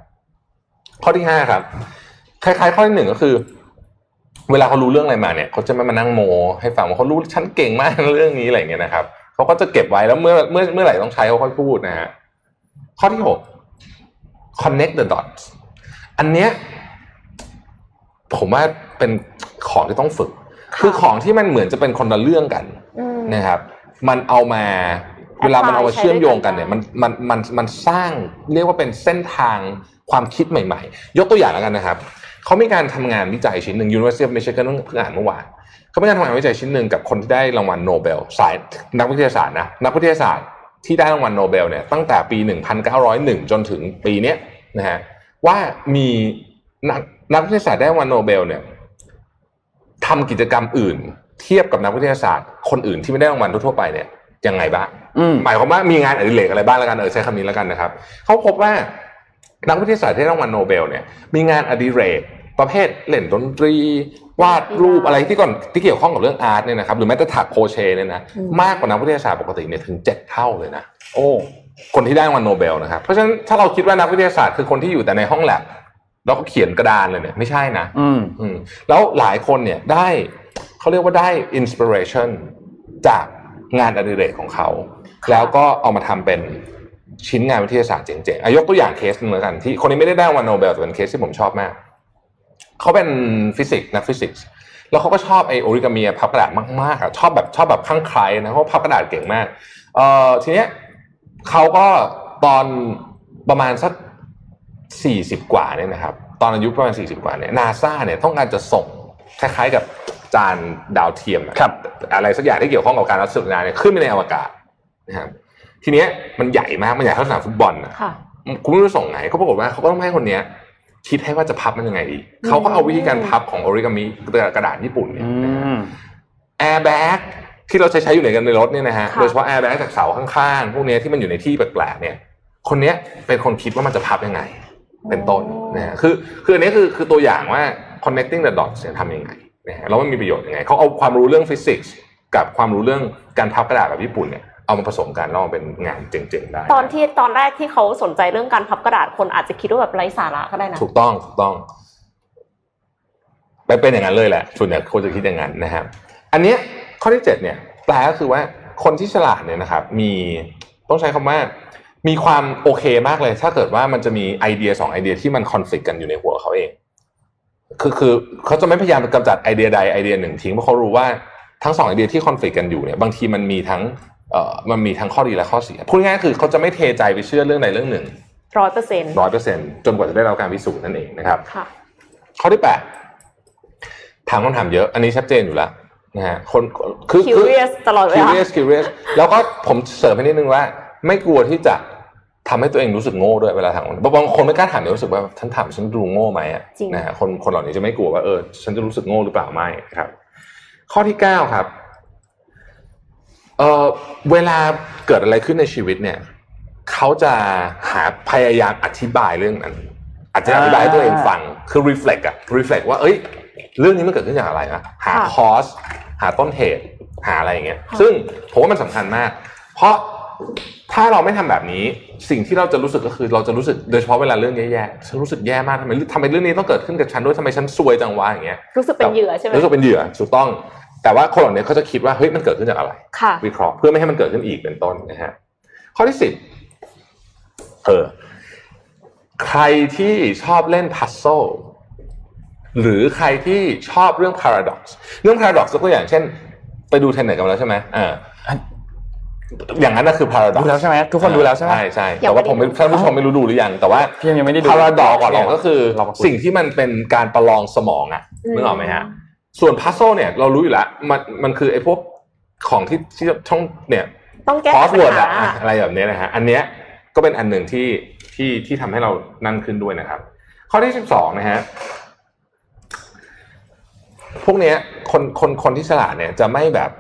ข้อที่ห้าครับ คล้ายๆ ข้อที่หนึ่งก็คือ เวลาเขารู้เรื่องอะไรมาเนี่ยเขาจะไม่มานั่งโม ให้ฟังว่าเขารู้ฉันเก่งมากในเรื่องนี้อะไรอย่างเงี้ยนะครับเขาก็จะเก็บไว้แล้วเมื่อเมื่อเมื่อไหร่ต้องใช้เขาค่อยพูดนะฮะข้อที่หก connect the dots อันเนี้ยผมว่าเป็นของที่ต้องฝึก คือของที่มันเหมือนจะเป็นคนละเรื่องกันอืมนะครับ มันเอามาเวลามันเอามาใช้เชื่อมโยงกันด้วยกันเนี่ย มันมันมันมันสร้างเรียกว่าเป็นเส้นทาง ความคิดใหม่ๆ ยกตัวอย่างแล้วกันนะครับเขามีการทำงานวิจัยชิ้นหนึ่ง University of Michigan เพิ่งอ่านเมื่อวานเขามีการทำงานวิจัยชิ้นหนึ่งกับคนที่ได้รางวัลโนเบลสายนักวิทยาศาสตร์นะนักวิทยาศาสตร์ที่ได้รางวัลโนเบลเนี่ยตั้งแต่ปี 1901 จนถึงปีเนี้ยนะฮะว่ามีนักนักวิทยาศาสตร์ได้รางวัลโนเบลเนี่ยทำกิจกรรมอื่น เทียบกับนักวิทยาศาสตร์ คนอื่นที่ไม่ได้รางวัลทั่วๆไปเนี่ยยังไงบ้างอืมหมายความว่ามีงานอดิเรกอะไรบ้างแล้วกันเออใช้คำนี้แล้วกันนะครับเขาพบว่า นักวิทยาศาสตร์ที่ได้รางวัลโนเบลเนี่ยมีงานอดิเรกประเภทเล่นดนตรี วาดรูปอะไรที่ก่อนที่เกี่ยวข้องกับเรื่อง art เนี่ยนะครับหรือแม้แต่ถักโครเชต์เนี่ยนะมากกว่านักวิทยาศาสตร์ปกติเนี่ยถึงเจ็ดเท่าเลยนะโอ้คนที่ได้รางวัลโนเบลนะครับเพราะฉะนั้นถ้าเราคิดว่านักวิทยาศาสตร์คือคนที่อยู่แต่ในห้องแลบแล้วก็เขียนกระดานเลยเนี่ยไม่ใช่นะ อืมอืมแล้วหลายคนเนี่ยได้เขาเรียกว่าได้ inspiration จากงานอดิเรกของเขา แล้วก็เอามาทำเป็น ชิ้นงานวิทยาศาสตร์เจ๋งๆอ่ายกตัวอย่างเคสหนึ่งแล้วกันที่คนนี้ไม่ได้ได้รางวัลโนเบลแต่เป็นเคสที่ผมชอบมาก เขาเป็นฟิสิกส์นักฟิสิกส์แล้วเขาก็ชอบไอ้โอริกามิพับกระดาษมากๆอะชอบแบบชอบแบบข้างใครนะเขาพับกระดาษเก่งมากเอ่อทีเนี้ยเขาก็ตอนประมาณสักสี่สิบกว่าเนี่ยนะครับ ตอนอายุประมาณสี่สิบกว่าเนี่ยนาซาเนี่ยต้องการจะส่งคล้ายๆกับจานดาวเทียมอะครับอะไรสักอย่างที่เกี่ยวข้องกับการรับสื่อสารเนี่ยขึ้นไปในอวกาศนะครับ ทีเนี้ยมันใหญ่มากมันใหญ่เท่าสนามฟุตบอลนะค่ะคุณไม่รู้ส่งไงเขาปรากฏว่าเขาก็ต้องให้คนเนี้ยคิดให้ว่าจะพับมันยังไงดีเขาก็เอาวิธีการพับของออริกามิกระดาษญี่ปุ่นเนี่ยอืมแอร์แบ็กที่เราใช้ใช้อยู่ในกันในรถเนี่ยนะฮะค่ะโดยเฉพาะแอร์แบ็กจากเสาข้างๆ พวกเนี้ยที่มันอยู่ในที่แปลกๆเนี่ย คนเนี้ยเป็นคนคิดว่ามันจะพับยังไง เป็นต้นนะฮะคือคืออันนี้คือคือตัวอย่างว่า connecting the dots เนี่ยทำยังไงนะฮะแล้วมันมีประโยชน์ยังไงเขาเอาความรู้เรื่องฟิสิกส์กับความรู้เรื่องการพับกระดาษแบบญี่ปุ่นเนี่ย เอามาผสมกันแล้วมาเป็นงานเจ๋งๆได้ ตอนที่ตอนแรกที่เขาสนใจเรื่องการพับกระดาษคนอาจจะคิดว่าแบบไร้สาระก็ได้นะ ถูกต้องถูกต้องไปเป็นอย่างนั้นเลยแหละส่วนใหญ่คนจะคิดอย่างนั้นนะครับ อันเนี้ยข้อที่เจ็ดเนี่ยแปลก็คือว่าคนที่ฉลาดเนี่ยนะครับ มีต้องใช้คำว่า มีความโอเคมากเลย ถ้าเกิดว่ามันจะมีไอเดียสองไอเดียที่มันคอนฟ lict กันอยู่ในหัวเขาเอง คือคือเขาจะไม่พยายามกำจัดไอเดียใดไอเดียหนึ่งทิ้งเพราะเขารู้ว่าทั้งสองไอเดียที่ conflict กันอยู่เนี่ยบางทีมันมีทั้งเอ่อ มันมีทั้งข้อดีและข้อเสีย พูดง่ายๆคือเขาจะไม่เทใจไปเชื่อเรื่องใดเรื่องหนึ่งร้อยเปอร์เซ็นต์ร้อยเปอร์เซ็นจนกว่าจะได้รับการพิสูจน์นั่นเองนะครับค่ะข้อที่แปดถามคำถามเยอะ อันนี้ชัดเจนอยู่แล้วนะฮะคนคือคือ curious ตลอดเวลา curious curious แล้วก็ผมเสริมให้นิดนึงว่า ไม่กลัวที่จะทำให้ตัวเองรู้สึกโง่ด้วยเวลาถามคนบางคนไม่กล้าถามเนี่ยรู้สึกว่าท่านถามฉันดูโง่ไหมอะจริงนะฮะคนคนเหล่านี้จะไม่กลัวว่าเออฉันจะรู้สึกโง่หรือเปล่าไม่ครับ ข้อที่เก้าครับ เออเวลาเกิดอะไรขึ้นในชีวิตเนี่ยเขาจะหาพยายามอธิบายเรื่องนั้น อาจจะอธิบายให้ตัวเองฟังคือ reflect อะ reflect ว่าเอ้ย เรื่องนี้มันเกิดขึ้นจากอะไรนะหาค่ะ cause หาต้นเหตุหาอะไรอย่างเงี้ยค่ะซึ่งผมว่ามันสำคัญมาก เพราะถ้าเราไม่ทำแบบนี้สิ่งที่เราจะรู้สึกก็คือเราจะรู้สึกโดยเฉพาะเวลาเรื่องแย่ๆฉันรู้สึกแย่มากทำไมทำไมเรื่องนี้ต้องเกิดขึ้นกับฉันด้วยทำไมฉันซวยจังวะอย่างเงี้ยรู้สึกเป็นเหยื่อใช่ไหมรู้สึกเป็นเหยื่อถูกต้อง แต่ว่าคนเหล่านี้เขาจะคิดว่าเฮ้ยมันเกิดขึ้นจากอะไรค่ะวิเคราะห์เพื่อไม่ให้มันเกิดขึ้นอีกเป็นต้นนะฮะข้อที่สิบเออใครที่ชอบเล่นพัซโซหรือใครที่ชอบเรื่อง paradox เรื่อง paradox ยกตัวอย่างเช่น ไปดูเทนเน็ตกันมาแล้วใช่ไหมอ่าอย่างนั้นน่ะคือ paradox ดูแล้วใช่ไหมทุกคนดูแล้วใช่ไหมใช่ใช่ยัแต่งไม่ว่าผมไม่ได้ดูท่านผู้ชมไม่รู้ดูหรือยัง แต่ว่าพี่ยังไม่ได้ดู paradox ก่อนเราก็คือเรามาคุยสิ่งที่มันเป็นการประลองสมองอะนึกออกไหมฮะ ส่วน puzzle เนี่ยเรารู้อยู่แล้วมันมันคือไอ้พวกของที่ที่ช่องเนี่ยต้องแก้คอสปัญเวิร์ดหาอะอะไรแบบเนี้ยนะฮะอันเนี้ยก็เป็นอันหนึ่งที่ที่ที่ทำให้เรานั่นขึ้นด้วยนะครับ ข้อที่สิบสองนะฮะพวกเนี้ยคนคนคนที่ฉลาดเนี่ยจะไม่แบบ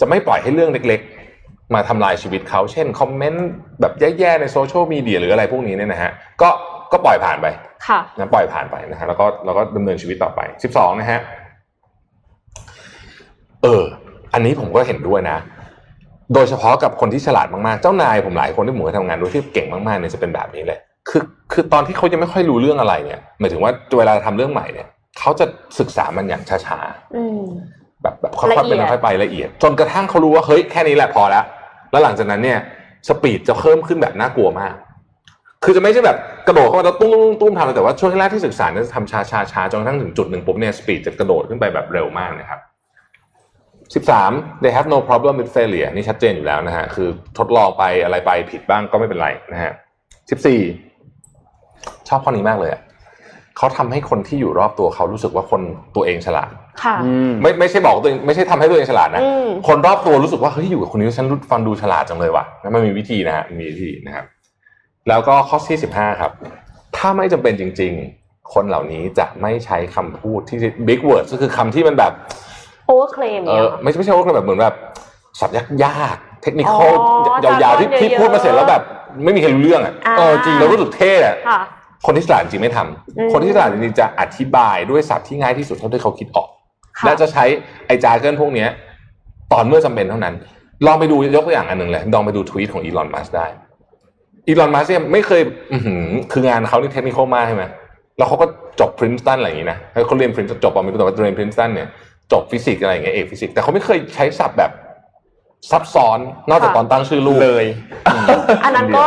จะไม่ปล่อยให้เรื่องเล็กๆ มาทำลายชีวิตเขาเช่นคอมเมนต์แบบแย่ๆในโซเชียลมีเดียหรืออะไรพวกนี้เนี่ยนะฮะก็ก็ปล่อยผ่านไปค่ะนะปล่อยผ่านไปนะฮะแล้วก็เราก็ดำเนินชีวิตต่อไปสิบสองนะฮะ เออ อันนี้ผมก็เห็นด้วยนะ โดยเฉพาะกับคนที่ฉลาดมากๆ เจ้านายผมหลายคนที่ผมเคยทำงานด้วยที่เก่งมากๆเนี่ยจะเป็นแบบนี้เลย คือคือตอนที่เขายังไม่ค่อยรู้เรื่องอะไรเนี่ยหมายถึงว่าเวลาทำเรื่องใหม่เนี่ยเขาจะศึกษามันอย่างช้าๆอืมแบบแบบค่อยๆละเอีเป็นยดค่อยๆไปละเอียด จนกระทั่งเขารู้ว่าเฮ้ยแค่นี้แหละพอแล้วแล้วหลังจากนั้นเนี่ยสปีดจะเพิ่มขึ้นแบบน่ากลัวมาก คือจะไม่ใช่แบบกระโดดเข้ามาแล้วตุ้มตุ้มตุ้มทำเลยแต่ว่าช่วงแรกที่ศึกษาเนี่ยจะทำช้าช้าช้าจนกระทั่งถึงจุดหนึ่งปุ๊บเนี่ยสปีดจะกระโดดขึ้นไปแบบเร็วมากนะครับ สิบสาม they have no problem with failure นี่ชัดเจนอยู่แล้วนะฮะ คือทดลองไปอะไรไปผิดบ้างก็ไม่เป็นไรนะฮะสิบสี่ชอบข้อนี้มากเลยอะเขาทำให้คนที่อยู่รอบตัวเขารู้สึกว่าคนตัวเองฉลาดค่ะอืมไม่ไม่ใช่บอกว่าตัวเองไม่ใช่ทำให้ตัวเองฉลาดนะอืมคนรอบตัวรู้สึกว่าเฮ้ยอยู่กับคนนี้ฉันฟังดูฉลาดจังเลยว่ะนะมันมีวิธีนะฮะมีวิธีนะครับ แล้วก็ข้อที่สิบห้าครับ ถ้าไม่จำเป็นจริง ๆ คนเหล่านี้จะไม่ใช้คำพูดที่ big words ก็คือคำที่มันแบบ overclaim เอเนี่ยอไม่ใช่ไม่ใช่ว่าแบบเหมือนแบบศัพท์ยากยากเทคนิคอ๋อยาวๆที่ jargon ที่เยอะๆพูดมาเสร็จแล้วแบบ ไม่มีใครรู้เรื่องอะอ่าเออจริงเรารู้สึกเท่อะค่ะคนที่ฉลาดจริงไม่ทำอืมคนที่ฉลาดจริงๆจะอธิบายด้วยศัพท์ที่ง่ายที่สุดเท่าที่เขาคิดออกค่ะและจะใช้ไอ้จาเกิลพวกเนี้ย ตอนเมื่อจำเป็นเท่านั้น ลองไปดูยกตัวอย่างอันหนึ่งเลยลองไปดูทวีตของอีลอนมัสก์ได้อีลอนมัสก์เนี่ยไม่เคยอื้อหือคืองานเขานี่เทคนิคมากใช่ไหมแล้วเขาก็จบพรินสตันอะไรอย่างนี้นะเขาเรียนพรินสจบปอไม่รู้แต่ว่าเรียนพรินสตันเนี่ย จบฟิสิกส์อะไรอย่างเงี้ยเอกฟิสิกส์แต่เขาไม่เคยใช้ศัพท์แบบซับซ้อนนอกจากค่ะตอนตั้งชื่อลูกเลยอืมอันนั้นก็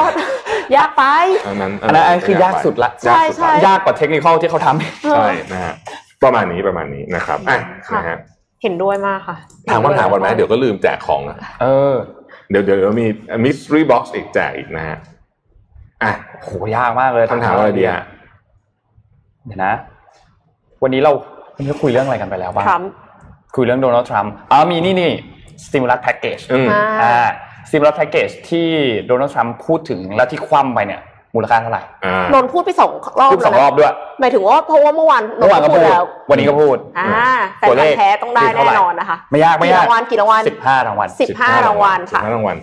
ยากไปอันนั้นอันนั้นอันนั้นคือยากสุดละใช่ใช่ยากกว่าเทคนิคที่เขาทำใช่นะฮะประมาณนี้ประมาณนี้นะครับอะค่ะนะฮะเห็นด้วยมากค่ะถามคำถามก่อนไหมเดี๋ยวก็ลืมแจกของนะเออ เดี๋ยวเดี๋ยวเดี๋ยวมี mystery box อีกแจกอีกนะฮะอะโหยากมากเลยคำถามอะไรดีฮะเดี๋ยวนะ วันนี้เราวันนี้เราคุยเรื่องอะไรกันไปแล้วบ้างทรัมป์ คุยเรื่องโดนัลด์ทรัมป์อ๋อมีนี่นี่ stimulus package อืมอ่าอ่า stimulus package ที่โดนัลด์ทรัมป์พูดถึงแล้วที่คว่ำไปเนี่ยมูลค่าเท่าไหร่อ่านนท์พูดไปสองรอบพูดสองรแล้วอบนะด้วยหมายถึงว่าเพราะว่าเมื่อวานเมื่อวานก็พูดแล้ววันนี้ก็พูดอ่าแต่ตัวเลขแท้ต้องได้คือเท่าแน่ไหร่นอนนะคะ ไม่ยากไม่ยากกี่รางวัลกี่รางวัลสิบห้ารางวัลสิบห้ารางวัลค่ะสิบห้ารางวัล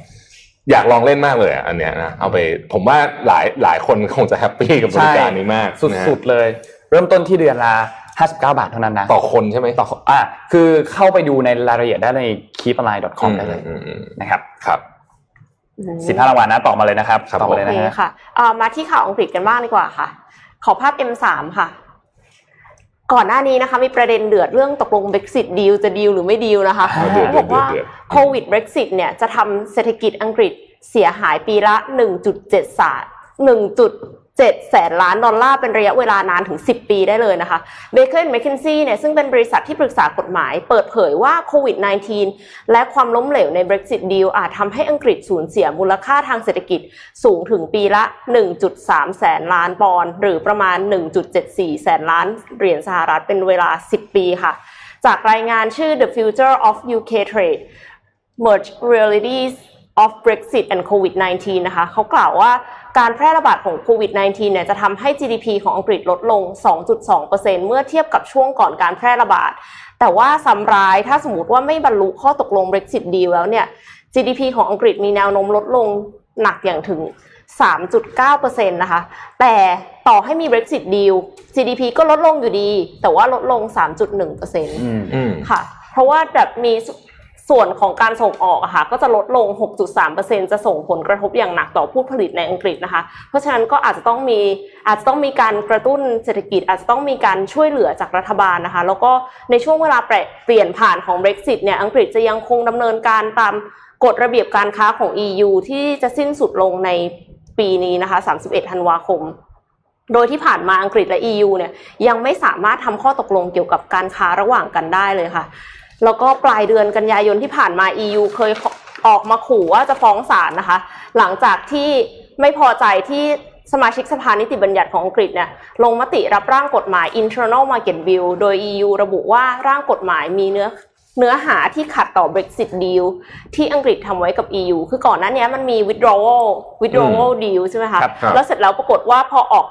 อยากลองเล่นมากเลยอะอันเนี้ยนะเอาไปผมว่าหลายหลายคนคงจะแฮปปี้กับบริการนี้มากนะฮะสุดๆเลย เริ่มต้นที่เดือนละ 59 บาทเท่านั้นนะ ต่อคนใช่ไหมต่ออ่าคือเข้าไปดูในรายละเอียดได้ใน keepalign.com ได้เลยอืมอืมนะครับครับอืม15รางวัลนะต่อมาเลยนะครับครับต่อมาเลยโอนะเคฮะค่ะเอ่อมาที่ข่าวอังกฤษกันบ้างดีกว่าค่ะ ขอภาพ M3 ค่ะ ก่อนหน้านี้นะคะ มีประเด็นเดือดเรื่องตกลง Brexit ดีลจะดีลหรือไม่ดีลนะคะอ่าเดือดบอกว่าเดือดโควิด Brexit เนี่ยจะทำเศรษฐกิจอังกฤษเสียหายปีละ 1.7 ศาสตร์1.7 แสนล้านดอลลาร์เป็นระยะเวลานานถึง 10 ปีได้เลยนะคะเบเกอร์แมคเคนซี่เนี่ยซึ่งเป็นบริษัทที่ปรึกษากฎหมาย เปิดเผยว่าโควิด -19 และความล้มเหลวใน Brexit deal อาจทำให้อังกฤษสูญเสียมูลค่าทางเศรษฐกิจสูงถึงปีละ 1.3 แสนล้านปอนด์หรือประมาณ 1.74 แสนล้านเหรียญสหรัฐเป็นเวลา 10 ปีค่ะ จากรายงานชื่อ The Future of UK Trade Merge Realities of Brexit and COVID-19 นะคะเขากล่าวว่าการแพร่ระบาดของโควิด -19 เนี่ยจะทำให้ GDP ของอังกฤษลดลง 2.2%เมื่อเทียบกับช่วงก่อนการแพร่ระบาด แต่ว่าซ้ำร้ายถ้าสมมติว่าไม่บรรลุข้อตกลง Brexit deal แล้วเนี่ย GDP ของอังกฤษมีแนวโน้มลดลงหนักอย่างถึง 3.9%นะคะ แต่ต่อให้มี Brexit deal GDP ก็ลดลงอยู่ดี แต่ว่าลดลง 3.1%อืมอืมค่ะ เพราะว่าแบบมี ส่วนของการส่งออกอะค่ะก็จะลดลง 6.3%จะส่งผลกระทบอย่างหนักต่อผู้ผลิตในอังกฤษนะคะ เพราะฉะนั้นก็อาจจะต้องมีอาจจะต้องมีการกระตุ้นเศรษฐกิจ อาจจะต้องมีการช่วยเหลือจากรัฐบาลนะคะ แล้วก็ในช่วงเวลาเปลี่ยนผ่านของ Brexit เนี่ยอังกฤษจะยังคงดำเนินการตามกฎระเบียบการค้าของ EU ที่จะสิ้นสุดลงในปีนี้นะคะ 31 ธันวาคมโดยที่ผ่านมาอังกฤษและ EU เนี่ยยังไม่สามารถทำข้อตกลงเกี่ยวกับการค้าระหว่างกันได้เลยค่ะ แล้วก็ปลายเดือนกันยายนที่ผ่านมา EU เคยออกมาขู่ว่าจะฟ้องศาลนะคะ หลังจากที่ไม่พอใจที่สมาชิกสภานิติบัญญัติของอังกฤษเนี่ยลงมติรับร่างกฎหมาย Internal Market Bill โดย EU ระบุว่าร่างกฎหมายมีเนื้อเนื้อหาที่ขัดต่อ Brexit deal ที่อังกฤษทำไว้กับ EU คือก่อนหน้านี้มันมี withdrawal withdrawal deal ใช่ไหมคะครับครับแล้วเสร็จแล้วปรากฏว่าพอออก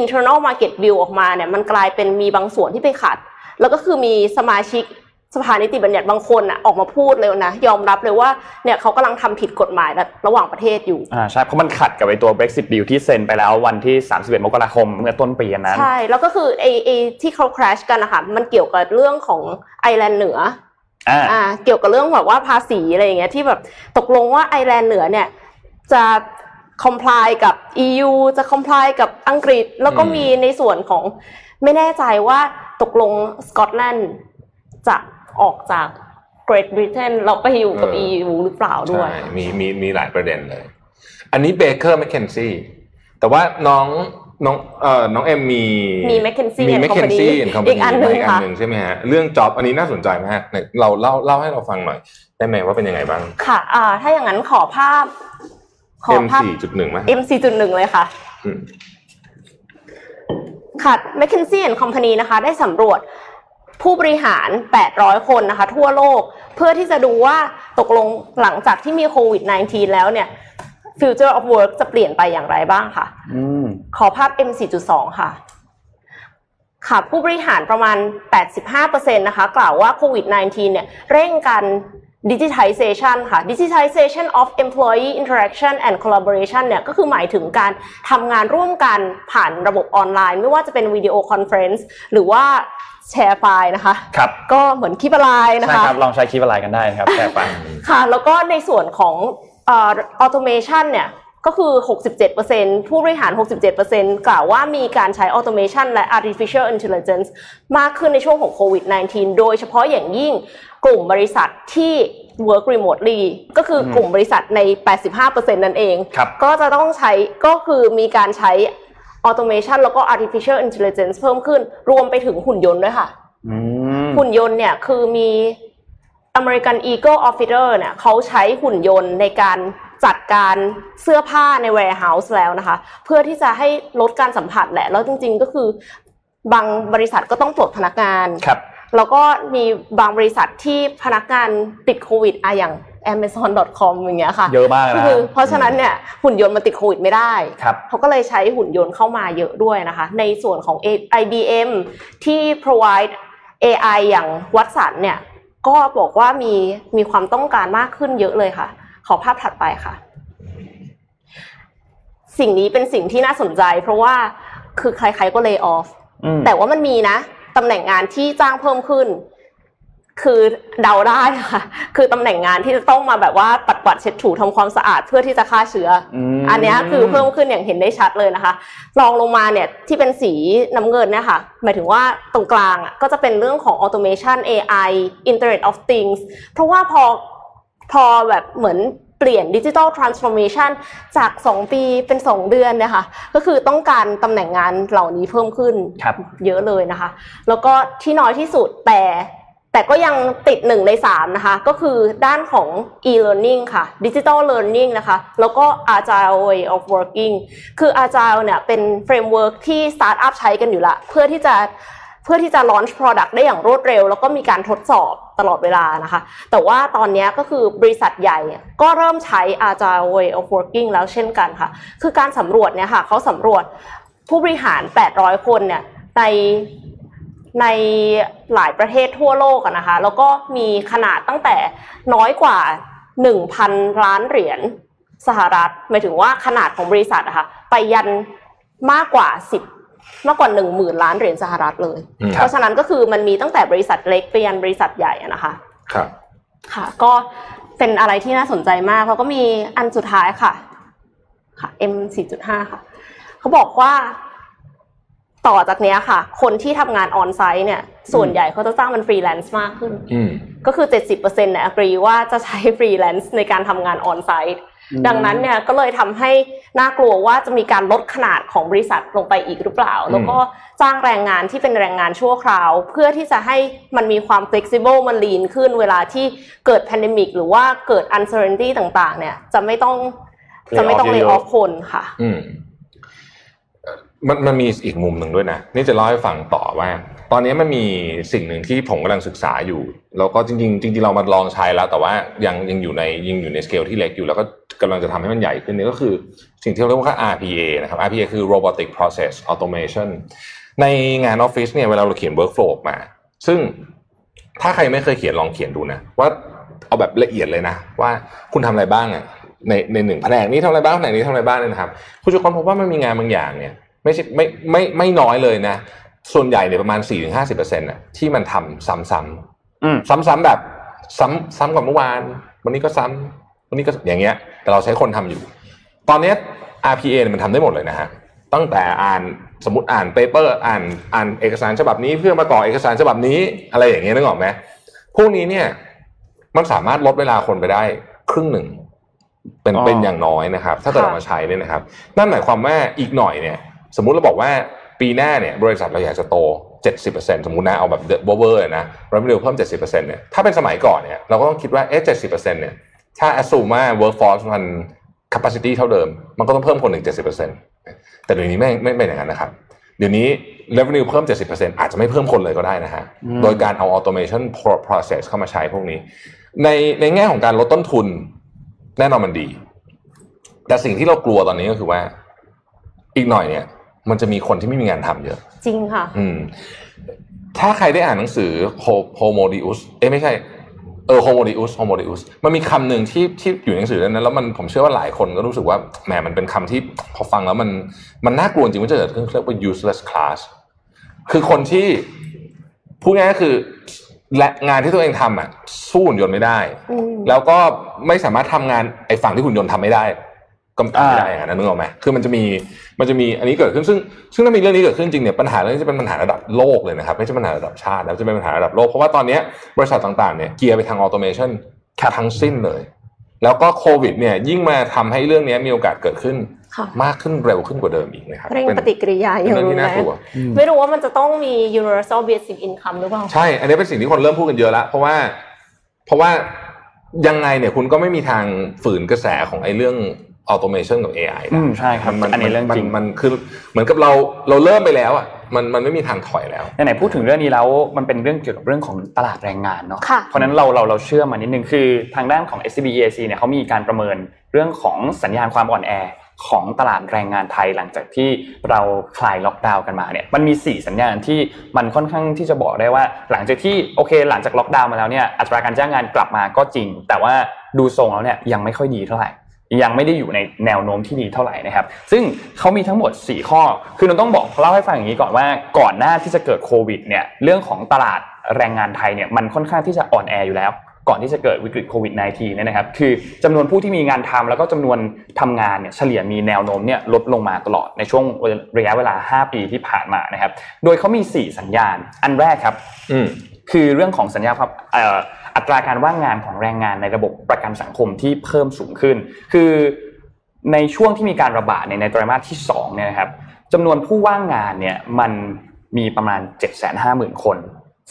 internal market bill ออกมาเนี่ยมันกลายเป็นมีบางส่วนที่ไปขัด แล้วก็คือมีสมาชิก สภานิติบัญญัติบางคนอะออกมาพูดเลยนะ ยอมรับเลยว่าเนี่ยเขากำลังทำผิดกฎหมายระหว่างประเทศอยู่อ่าใช่เพราะมันขัดกับไอตัว Brexit deal ที่เซ็นไปแล้ววันที่ 31 มกราคมเมื่อต้นปีนั้น ใช่ แล้วก็คือไอไอที่เขา crash กันนะคะมันเกี่ยวกับเรื่องของไอร์แลนด์เหนืออ่าอ่าเกี่ยวกับเรื่องแบบว่าภาษีอะไรอย่างเงี้ยที่แบบตกลงว่าไอร์แลนด์เหนือเนี่ยจะ comply กับ EU จะ comply กับอังกฤษ แล้วก็อืมมีในส่วนของไม่แน่ใจว่าตกลงสกอตแลนด์จะ ออกจาก Great Britain เราไปอยู่กับ EU หรือเปล่าด้วยใช่มีมีมีหลายประเด็นเลย อันนี้ Baker McKenzie แต่ว่าน้องน้องเอ่อน้องเอ็มมีมี McKinsey มี McKinsey and Company อีกอันหนึ่งอีกอันค่ะหนึ่งใช่ไหมฮะเรื่อง job อันนี้น่าสนใจมากไหนเราเล่าเล่าให้เราฟังหน่อย ได้ไหมว่าเป็นยังไงบ้าง ค่ะอ่าถ้าอย่างนั้นขอภาพ ขอ M ภาพสี่จุดหนึ่งไหม M 4.1 เลยค่ะอืมค่ะ McKinsey and Company นะคะ ได้สำรวจ ผู้บริหาร 800 คนนะคะ ทั่วโลก เพื่อที่จะดูว่าตกลงหลังจากที่มีโควิด -19 แล้วเนี่ย future of work จะเปลี่ยนไปอย่างไรบ้างค่ะอืมขอภาพ M 4.2 ค่ะ ค่ะ ผู้บริหารประมาณ 85%นะคะ กล่าวว่าโควิด -19 เนี่ย เร่งการ digitization ค่ะ digitization of employee interaction and collaboration เนี่ยก็คือหมายถึงการทำงานร่วมกันผ่านระบบออนไลน์ ไม่ว่าจะเป็น video conference หรือว่า แชร์ไฟล์นะคะ ครับ ก็เหมือนคลิปอะไรนะใช่คะครับ ลองใช้คลิปอะไรกันได้นะครับแชร์ไปค่ะ แล้วก็ในส่วนของ automation เนี่ยก็คือ 67%ผู้บริหาร 67%กล่าวว่ามีการใช้ automation และ artificial intelligence มากขึ้นในช่วงของโควิด -19 โดยเฉพาะอย่างยิ่งกลุ่มบริษัทที่ work remotely ก็คือกลุ่มบริษัทใน 85%นั่นเองครับก็จะต้องใช้ก็คือมีการใช้ automation แล้วก็ artificial intelligence เพิ่มขึ้น รวมไปถึงหุ่นยนต์ด้วยค่ะอืมหุ่นยนต์เนี่ยคือมี American Eagle Officer เนี่ยเขาใช้หุ่นยนต์ในการจัดการเสื้อผ้าใน warehouse แล้วนะคะ เพื่อที่จะให้ลดการสัมผัสแหละ แล้วจริง ๆ ก็คือบางบริษัทก็ต้องปลดพนักงานครับแล้วก็มีบางบริษัทที่พนักงานติดโควิดอะอย่าง amazon.com อย่างเงี้ยค่ะเยอะมากนะคือเพราะฉะนั้นเนี่ยหุ่นยนต์มันติดโควิดไม่ได้ครับเขาก็เลยใช้หุ่นยนต์เข้ามาเยอะด้วยนะคะ ในส่วนของ IBM ที่ provide AI อย่างวัตสันเนี่ยก็บอกว่ามีมีความต้องการมากขึ้นเยอะเลยค่ะ ขอภาพถัดไปค่ะ สิ่งนี้เป็นสิ่งที่น่าสนใจ เพราะว่าคือใครๆก็ lay off อืมแต่ว่ามันมีนะตำแหน่งงานที่จ้างเพิ่มขึ้น คือเดาได้ค่ะ คือตำแหน่งงานที่จะต้องมาแบบว่าปัดกวาดเช็ดถูทำความสะอาดเพื่อที่จะฆ่าเชื้ออมอันเนี้ยคือเพิ่มขึ้นอย่างเห็นได้ชัดเลยนะคะรองลงมาเนี่ยที่เป็นสีน้ำเงินเนี่ยค่ะ หมายถึงว่าตรงกลางอะก็จะเป็นเรื่องของ automation AI Internet of Things เพราะว่าพอพอแบบเหมือนเปลี่ยนดิจิ t a ลทรานส์ฟอร์เมชันจาก 2 ปีเป็น 2 เดือนเนะคะก็คือต้องการตำแหน่งงานเหล่านี้เพิ่มขึ้นครับเยอะเลยนะคะ แล้วก็ที่น้อยที่สุดแต่ แต่ก็ยังติดหนึ่งในสามนะคะ ก็คือด้านของ e-learning ค่ะ digital learning นะคะ แล้วก็ agile way of working คือ agile เนี่ยเป็น framework ที่ startup ใช้กันอยู่ละ เพื่อที่จะเพื่อที่จะ launch product ได้อย่างรวดเร็ว แล้วก็มีการทดสอบตลอดเวลานะคะ แต่ว่าตอนนี้ก็คือบริษัทใหญ่ก็เริ่มใช้ agile way of working แล้วเช่นกันค่ะ คือการสำรวจเนี่ยค่ะเขาสำรวจผู้บริหาร 800 คนเนี่ยใน ในหลายประเทศทั่วโลกอะนะคะ แล้วก็มีขนาดตั้งแต่น้อยกว่า 1,000 ล้านเหรียญสหรัฐหมายถึงว่าขนาดของบริษัทอะค่ะไปยันมากกว่า 10 มากกว่า 10,000 ล้านเหรียญสหรัฐเลยอืมเพราะฉะนั้นก็คือมันมีตั้งแต่บริษัทเล็กไปยันบริษัทใหญ่อะนะคะครับค่ะ ก็เป็นอะไรที่น่าสนใจมากแล้วก็มีอันสุดท้ายค่ะค่ะ M 4.5ค่ะ เขาบอกว่า ต่อจากเนี้ยค่ะ คนที่ทำงาน on-site เนี่ย ส่วนใหญ่เขาจะจ้างมันฟรีแลนซ์มากขึ้นอืมก็คือ 70%เนี่ย agree ว่าจะใช้ฟรีแลนซ์ในการทำงาน on-site ดังนั้นเนี่ยก็เลยทำให้น่ากลัวว่าจะมีการลดขนาดของบริษัทลงไปอีกหรือเปล่า แล้วก็จ้างแรงงานที่เป็นแรงงานชั่วคราว เพื่อที่จะให้มันมีความ flexible มัน lean ขึ้นเวลาที่เกิด pandemic หรือว่าเกิด uncertainty ต่าง ๆ เนี่ยจะไม่ต้อง Lay จะไม่ต้อง off lay เยอะๆ off คนค่ะอื มันมันมีอีกมุมหนึ่งด้วยนะนี่จะเล่าให้ฟังต่อว่า ตอนนี้มันมีสิ่งหนึ่งที่ผมกำลังศึกษาอยู่แล้วก็จริงๆจริงๆเรามาลองใช้แล้ว แต่ว่ายังยังอยู่ในยังอยู่ในสเกลที่เล็กอยู่แล้วก็กำลังจะทำให้มันใหญ่ขึ้นนี่ก็คือสิ่งที่เรียกว่า RPA นะครับ RPA คือ Robotic Process Automation ในงานออฟฟิศเนี่ยเวลาเราเขียน workflow ออกมา ซึ่งถ้าใครไม่เคยเขียนลองเขียนดูนะว่าเอาแบบละเอียดเลยนะ ว่าคุณทำอะไรบ้างอะในในหนึ่งแผนกนี้ทำอะไรบ้างแผนกนี้ทำอะไรบ้างเนี่ยนะครับคุณจะค้นพบว่ามันมีงานบางอย่างเนี่ย ไม่ใช่ไม่ไม่ไม่น้อยเลยนะ ส่วนใหญ่เนี่ยประมาณ4-50%น่ะที่มันทำซ้ำอืมๆซ้ำๆแบบซ้ำซ้ำกับเมื่อวาน วันนี้ก็ซ้ำวันนี้ก็อย่างเงี้ย แต่เราใช้คนทำอยู่ ตอนเนี้ย RPA เนี่ยมันทำได้หมดเลยนะฮะตั้งแต่อ่านสมมติอ่าน paper อ่านอ่านเอกสารฉบับนี้เพื่อมาก่อเอกสารฉบับนี้อะไรอย่างเงี้ยนึกออกไหมพวกนี้เนี่ยมันสามารถลดเวลาคนไปได้ครึ่งหนึ่งเป็นอ๋อเป็นอย่างน้อยนะครับ ถ้าเกิดค่ะเอามาใช้เนี่ยนะครับ นั่นหมายความว่าอีกหน่อยเนี่ย สมมุติเราบอกว่าปีหน้าเนี่ยบริษัทเราอยากจะโต 70%สมมุตินะเอาแบบเวอร์ๆนะ revenue เพิ่ม 70%เนี่ยถ้าเป็นสมัยก่อนเนี่ยเราก็ต้องคิดว่าเอ๊ะ70%เนี่ยถ้า assume ว่า workforce มัน capacity เท่าเดิม มันก็ต้องเพิ่มคนหนึ่ง70%แต่เดี๋ยวนี้ไม่ไม่เป็นอย่างนั้นนะครับ เดี๋ยวนี้ revenue เพิ่ม 70%อาจจะไม่เพิ่มคนเลยก็ได้นะฮะอืมโดยการเอา automation pro- process เข้ามาใช้พวกนี้ ในในแง่ของการลดต้นทุนแน่นอนมันดี แต่สิ่งที่เรากลัวตอนนี้ก็คือว่าอีกหน่อยเนี่ย มันจะมีคนที่ไม่มีงานทำเยอะ จริงค่ะ อืม ถ้าใครได้อ่านหนังสือ Homo Deus เอ้ยไม่ใช่เออ Homo Deus Homo Deus มันมีคำหนึ่งที่ที่อยู่ในหนังสือนั้นแล้วมันผมเชื่อว่าหลายคนก็รู้สึกว่าแหมมันเป็นคำที่พอฟังแล้วมันมันน่ากลัวจริงว่าจะเกิดขึ้นเรียกว่า useless class คือคนที่พูดง่ายๆก็คือและงานที่ตัวเองทำอะสู้หุ่นยนต์ไม่ได้อืมแล้วก็ไม่สามารถทำงานไอ้ฝั่งที่หุ่นยนต์ทำไม่ได้กำกับไม่ได้อ่าอย่างนั้นนึกออกไหมคือมันจะมี มันจะมีอันนี้เกิดขึ้นซึ่ง ซึ่งถ้ามีเรื่องนี้เกิดขึ้นจริงเนี่ยปัญหาเรื่องนี้จะเป็นปัญหาระดับโลกเลยนะครับ ไม่ใช่ปัญหาระดับชาติแล้วจะเป็นปัญหาระดับโลกเพราะว่าตอนเนี้ยบริษัทต่างๆเนี่ยเกียร์ไปทาง automation ทั้งสิ้นเลย แล้วก็โควิดเนี่ยยิ่งมาทำให้เรื่องนี้มีโอกาสเกิดขึ้นค่ะมากขึ้นเร็วขึ้นกว่าเดิมอีกนะครับเร่งเป็นปฏิกิริยาอเป็นย่างเรื่องที่น่าแรกลัวไม่รู้ว่ามันจะต้องมี universal basic income หรือเปล่าใช่ อันนี้เป็นสิ่งที่คนเริ่มพูดกันเยอะแล้วเพราะว่าเพราะว่ายังไงเนี่ยคุณก็ไม่มีทางฝืนกระแสของไอ้เรื่อง automation กับ AI ได้อืมใช่ครับมันอันนี้เรื่องจริงมันมันคือเหมือนกับเราเราเริ่มไปแล้วอะมันมันไม่มีทางถอยแล้วไหนๆพูดถึงเรื่องนี้แล้วมันเป็นเรื่องเกี่ยวกับเรื่องของตลาดแรงงานเนาะค่ะเพราะฉะนั้นเราเราเราเชื่อมานิดนึงคือทางด้านของ SCB EAC เนี่ยเขามีการประเมินเรื่องของสัญญาณความอ่อนแอของตลาดแรงงานไทยหลังจากที่เราคลายล็อกดาวน์กันมาเนี่ยมันมี 4 สัญญาณที่มันค่อนข้างที่จะบอกได้ว่า หลังจากที่โอเค หลังจากล็อกดาวน์มาแล้วเนี่ยอัตราการจ้างงานกลับมาก็จริง แต่ว่าดูทรงแล้วเนี่ยยังไม่ค่อยดีเท่าไหร่ ยังไม่ได้อยู่ในแนวโน้มที่ดีเท่าไหร่นะครับ ซึ่งเขามีทั้งหมด 4 ข้อ คือเราต้องบอกเล่าให้ฟังอย่างนี้ก่อนว่าก่อนหน้าที่จะเกิดโควิดเนี่ยเรื่องของตลาดแรงงานไทยเนี่ยมันค่อนข้างที่จะอ่อนแออยู่แล้ว ก่อนที่จะเกิดวิกฤตโควิด -19 เนี่ยนะครับ คือจำนวนผู้ที่มีงานทำแล้วก็จำนวนทำงานเนี่ยเฉลี่ยมีแนวโน้มเนี่ยลดลงมาตลอดในช่วงระยะเวลา 5 ปีที่ผ่านมานะครับ โดยเขามี 4 สัญญาณ อันแรกครับ อืมคือเรื่องของสัญญาครับเอ่อ อัตราการว่างงานของแรงงานในระบบประกันสังคมที่เพิ่มสูงขึ้น คือในช่วงที่มีการระบาดในไตรมาสที่2เนี่ยนะครับจำนวนผู้ว่างงานเนี่ยมันมีประมาณ 750,000 คน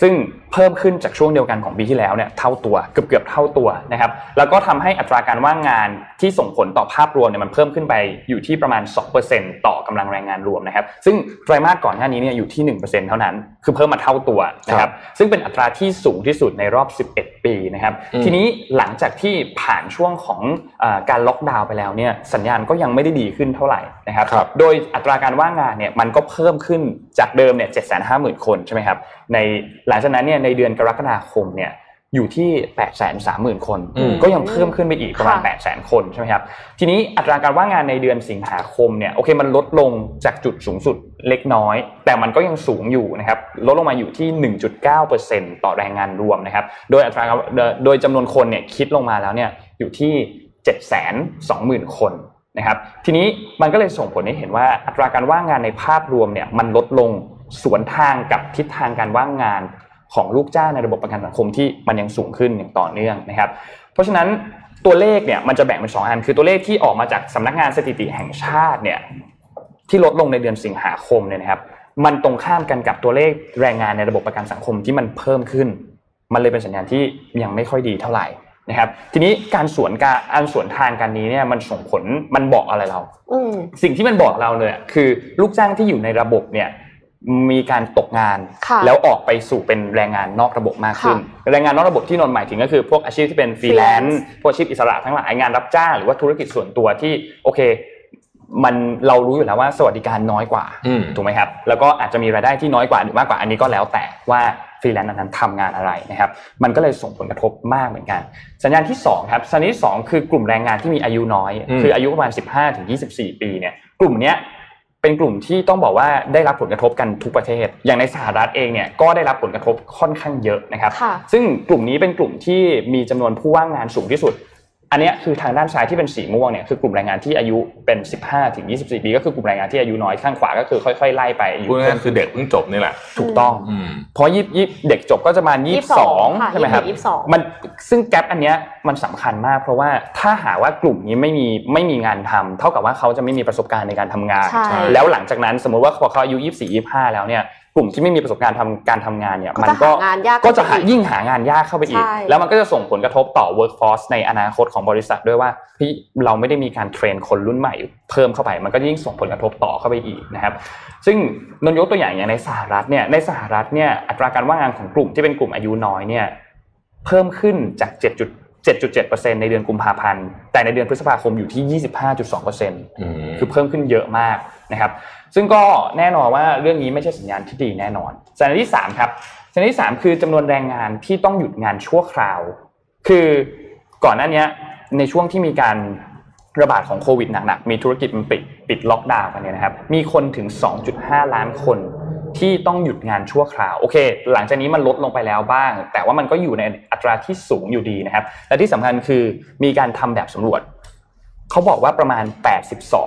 ซึ่งเพิ่มขึ้นจากช่วงเดียวกันของปีที่แล้วเนี่ยเท่าตัวเกือบเกือบๆเท่าตัวนะครับแล้วก็ทำให้อัตราการว่างงานที่ส่งผลต่อภาพรวมเนี่ยมันเพิ่มขึ้นไปอยู่ที่ประมาณ 2%ต่อกำลังแรงงานรวมนะครับซึ่งไตรมาสก่อนหน้านี้เนี่ยอยู่ที่ 1%เท่านั้น คือเพิ่มมาเท่าตัวนะครับซึ่งเป็นอัตราที่สูงที่สุดในรอบ 11 ปีนะครับอืมทีนี้หลังจากที่ผ่านช่วงของเออการล็อกดาวน์ไปแล้วเนี่ยสัญญาณก็ยังไม่ได้ดีขึ้นเท่าไหร่นะครับครับโดยอัตราการว่างงานเนี่ยมันก็เพิ่มขึ้นจากเดิมเนี่ยเจ็ดแสนห้าหมื่นคนใช่ไหมครับในหลังจากนั้นเนี่ยในเดือนกรกฎาคมเนี่ยอยู่ที่8ปดแสนสามหมื่นคนอืมก็ยังเพิ่มขึ้นไปอีกประมาณค่ะ8ปดแสนคนใช่ไหมครับ ทีนี้อัตราการว่างงานในเดือนสิงหาคมเนี่ยโอเคมันลดลงจากจุดสูงสุดเล็กน้อย แต่มันก็ยังสูงอยู่นะครับลดลงมาอยู่ที่ 1.9%ต่อแรงงานรวมนะครับ โดยอัตราโดยจำนวนคนเนี่ยคิดลงมาแล้วเนี่ยอยู่ที่ 720,000 คนนะครับ ทีนี้มันก็เลยส่งผลให้เห็นว่าอัตราการว่างงานในภาพรวมเนี่ยมันลดลง สวนทางกับทิศทางการว่างงานของลูกจ้างในระบบประกันสังคมที่มันยังสูงขึ้นอย่างต่อเนื่องนะครับ เพราะฉะนั้นตัวเลขเนี่ยมันจะแบ่งเป็นสองอัน คือตัวเลขที่ออกมาจากสำนักงานสถิติแห่งชาติเนี่ยที่ลดลงในเดือนสิงหาคมเนี่ยนะครับ มันตรงข้ามกันกับตัวเลขแรงงานในระบบประกันสังคมที่มันเพิ่มขึ้น มันเลยเป็นสัญญาณที่ยังไม่ค่อยดีเท่าไหร่นะครับ ทีนี้การสวนการอันสวนทางกันนี้เนี่ยมันส่งผลมันบอกอะไรเราอืมสิ่งที่มันบอกเราเลยอะคือลูกจ้างที่อยู่ในระบบเนี่ย มีการตกงานค่ะแล้วออกไปสู่เป็นแรงงานนอกระบบมากขึ้น แรงงานนอกระบบที่นนท์หมายถึงก็คือพวกอาชีพที่เป็นฟรีแลนซ์ freelance พวกอาชีพอิสระทั้งหลายงานรับจ้างหรือว่าธุรกิจส่วนตัวที่โอเค มันเรารู้อยู่แล้วว่าสวัสดิการน้อยกว่าอืมถูกไหมครับ แล้วก็อาจจะมีรายได้ที่น้อยกว่าหรือมากกว่าอันนี้ก็แล้วแต่ว่าฟรีแลนซ์นั้นทำงานอะไรนะครับ มันก็เลยส่งผลกระทบมากเหมือนกัน สัญญาณที่2ครับสัญญาณที่2คือกลุ่มแรงงานที่มีอายุน้อยอืมคืออายุประมาณ 15ถึง24 ปีเนี่ยกลุ่มเนี้ย เป็นกลุ่มที่ต้องบอกว่าได้รับผลกระทบกันทุกประเทศ อย่างในสหรัฐเองเนี่ยก็ได้รับผลกระทบค่อนข้างเยอะนะครับค่ะซึ่งกลุ่มนี้เป็นกลุ่มที่มีจำนวนผู้ว่างงานสูงที่สุด อันเนี้ยคือทางด้านซ้ายที่เป็นสีม่วงเนี่ยคือกลุ่มแรงงานที่อายุเป็น 15ถึง24 ปีก็คือกลุ่มแรงงานที่อายุน้อยข้างขวาก็คือค่อยๆไล่ไปอายุพูดง่ายๆคือเด็กเพิ่งจบนี่แหละถูกต้องอืมเพราะยี่ยี่เด็กจบก็จะมาณยี่สิบสอง22ค่ะใช่ไหมครับ22มันซึ่งแกลบอันเนี้ยมันสำคัญมาก เพราะว่าถ้าหาว่ากลุ่มนี้ไม่มีไม่มีงานทำเท่ากับว่าเขาจะไม่มีประสบการณ์ในการทำงานใช่แล้วหลังจากนั้นสมมุติว่าพอเขาอายุ 24 25 แล้วเนี่ย กลุ่มที่ไม่มีประสบการณ์ทำการทำงานเนี่ยก็มันจะก็หางานยากก็จะหาขึ้นไปอีกยิ่งหางานยากเข้าไปอีกใช่แล้วมันก็จะส่งผลกระทบต่อ workforce ในอนาคตของบริษัทด้วยว่าเฮ้ยเราไม่ได้มีการเทรนคนรุ่นใหม่เพิ่มเข้าไป มันก็ยิ่งส่งผลกระทบต่อเข้าไปอีกนะครับ ซึ่งนนยกตัวอย่างอย่างในสหรัฐเนี่ยในสหรัฐเนี่ยอัตราการว่างงานของกลุ่มที่เป็นกลุ่มอายุน้อยเนี่ยเพิ่มขึ้นจาก 7.7.7%ในเดือนกุมภาพันธ์แต่ในเดือนพฤษภาคมอยู่ที่ 25.2%อืมคือเพิ่มขึ้นเยอะมาก นะครับซึ่งก็แน่นอนว่าเรื่องนี้ไม่ใช่สัญญาณที่ดีแน่นอนสัญญาณที่3ครับสัญญาณที่ 3 คือจำนวนแรงงานที่ต้องหยุดงานชั่วคราว คือก่อนหน้านี้ในช่วงที่มีการระบาดของโควิดหนักๆมีธุรกิจมันปิดปิดล็อกดาวน์กันเนี่ยนะครับมีคนถึง 2.5 ล้านคนที่ต้องหยุดงานชั่วคราวโอเค หลังจากนี้มันลดลงไปแล้วบ้าง แต่ว่ามันก็อยู่ในอัตราที่สูงอยู่ดีนะครับ และที่สำคัญคือมีการทำแบบสำรวจ เขาบอกว่าประมาณ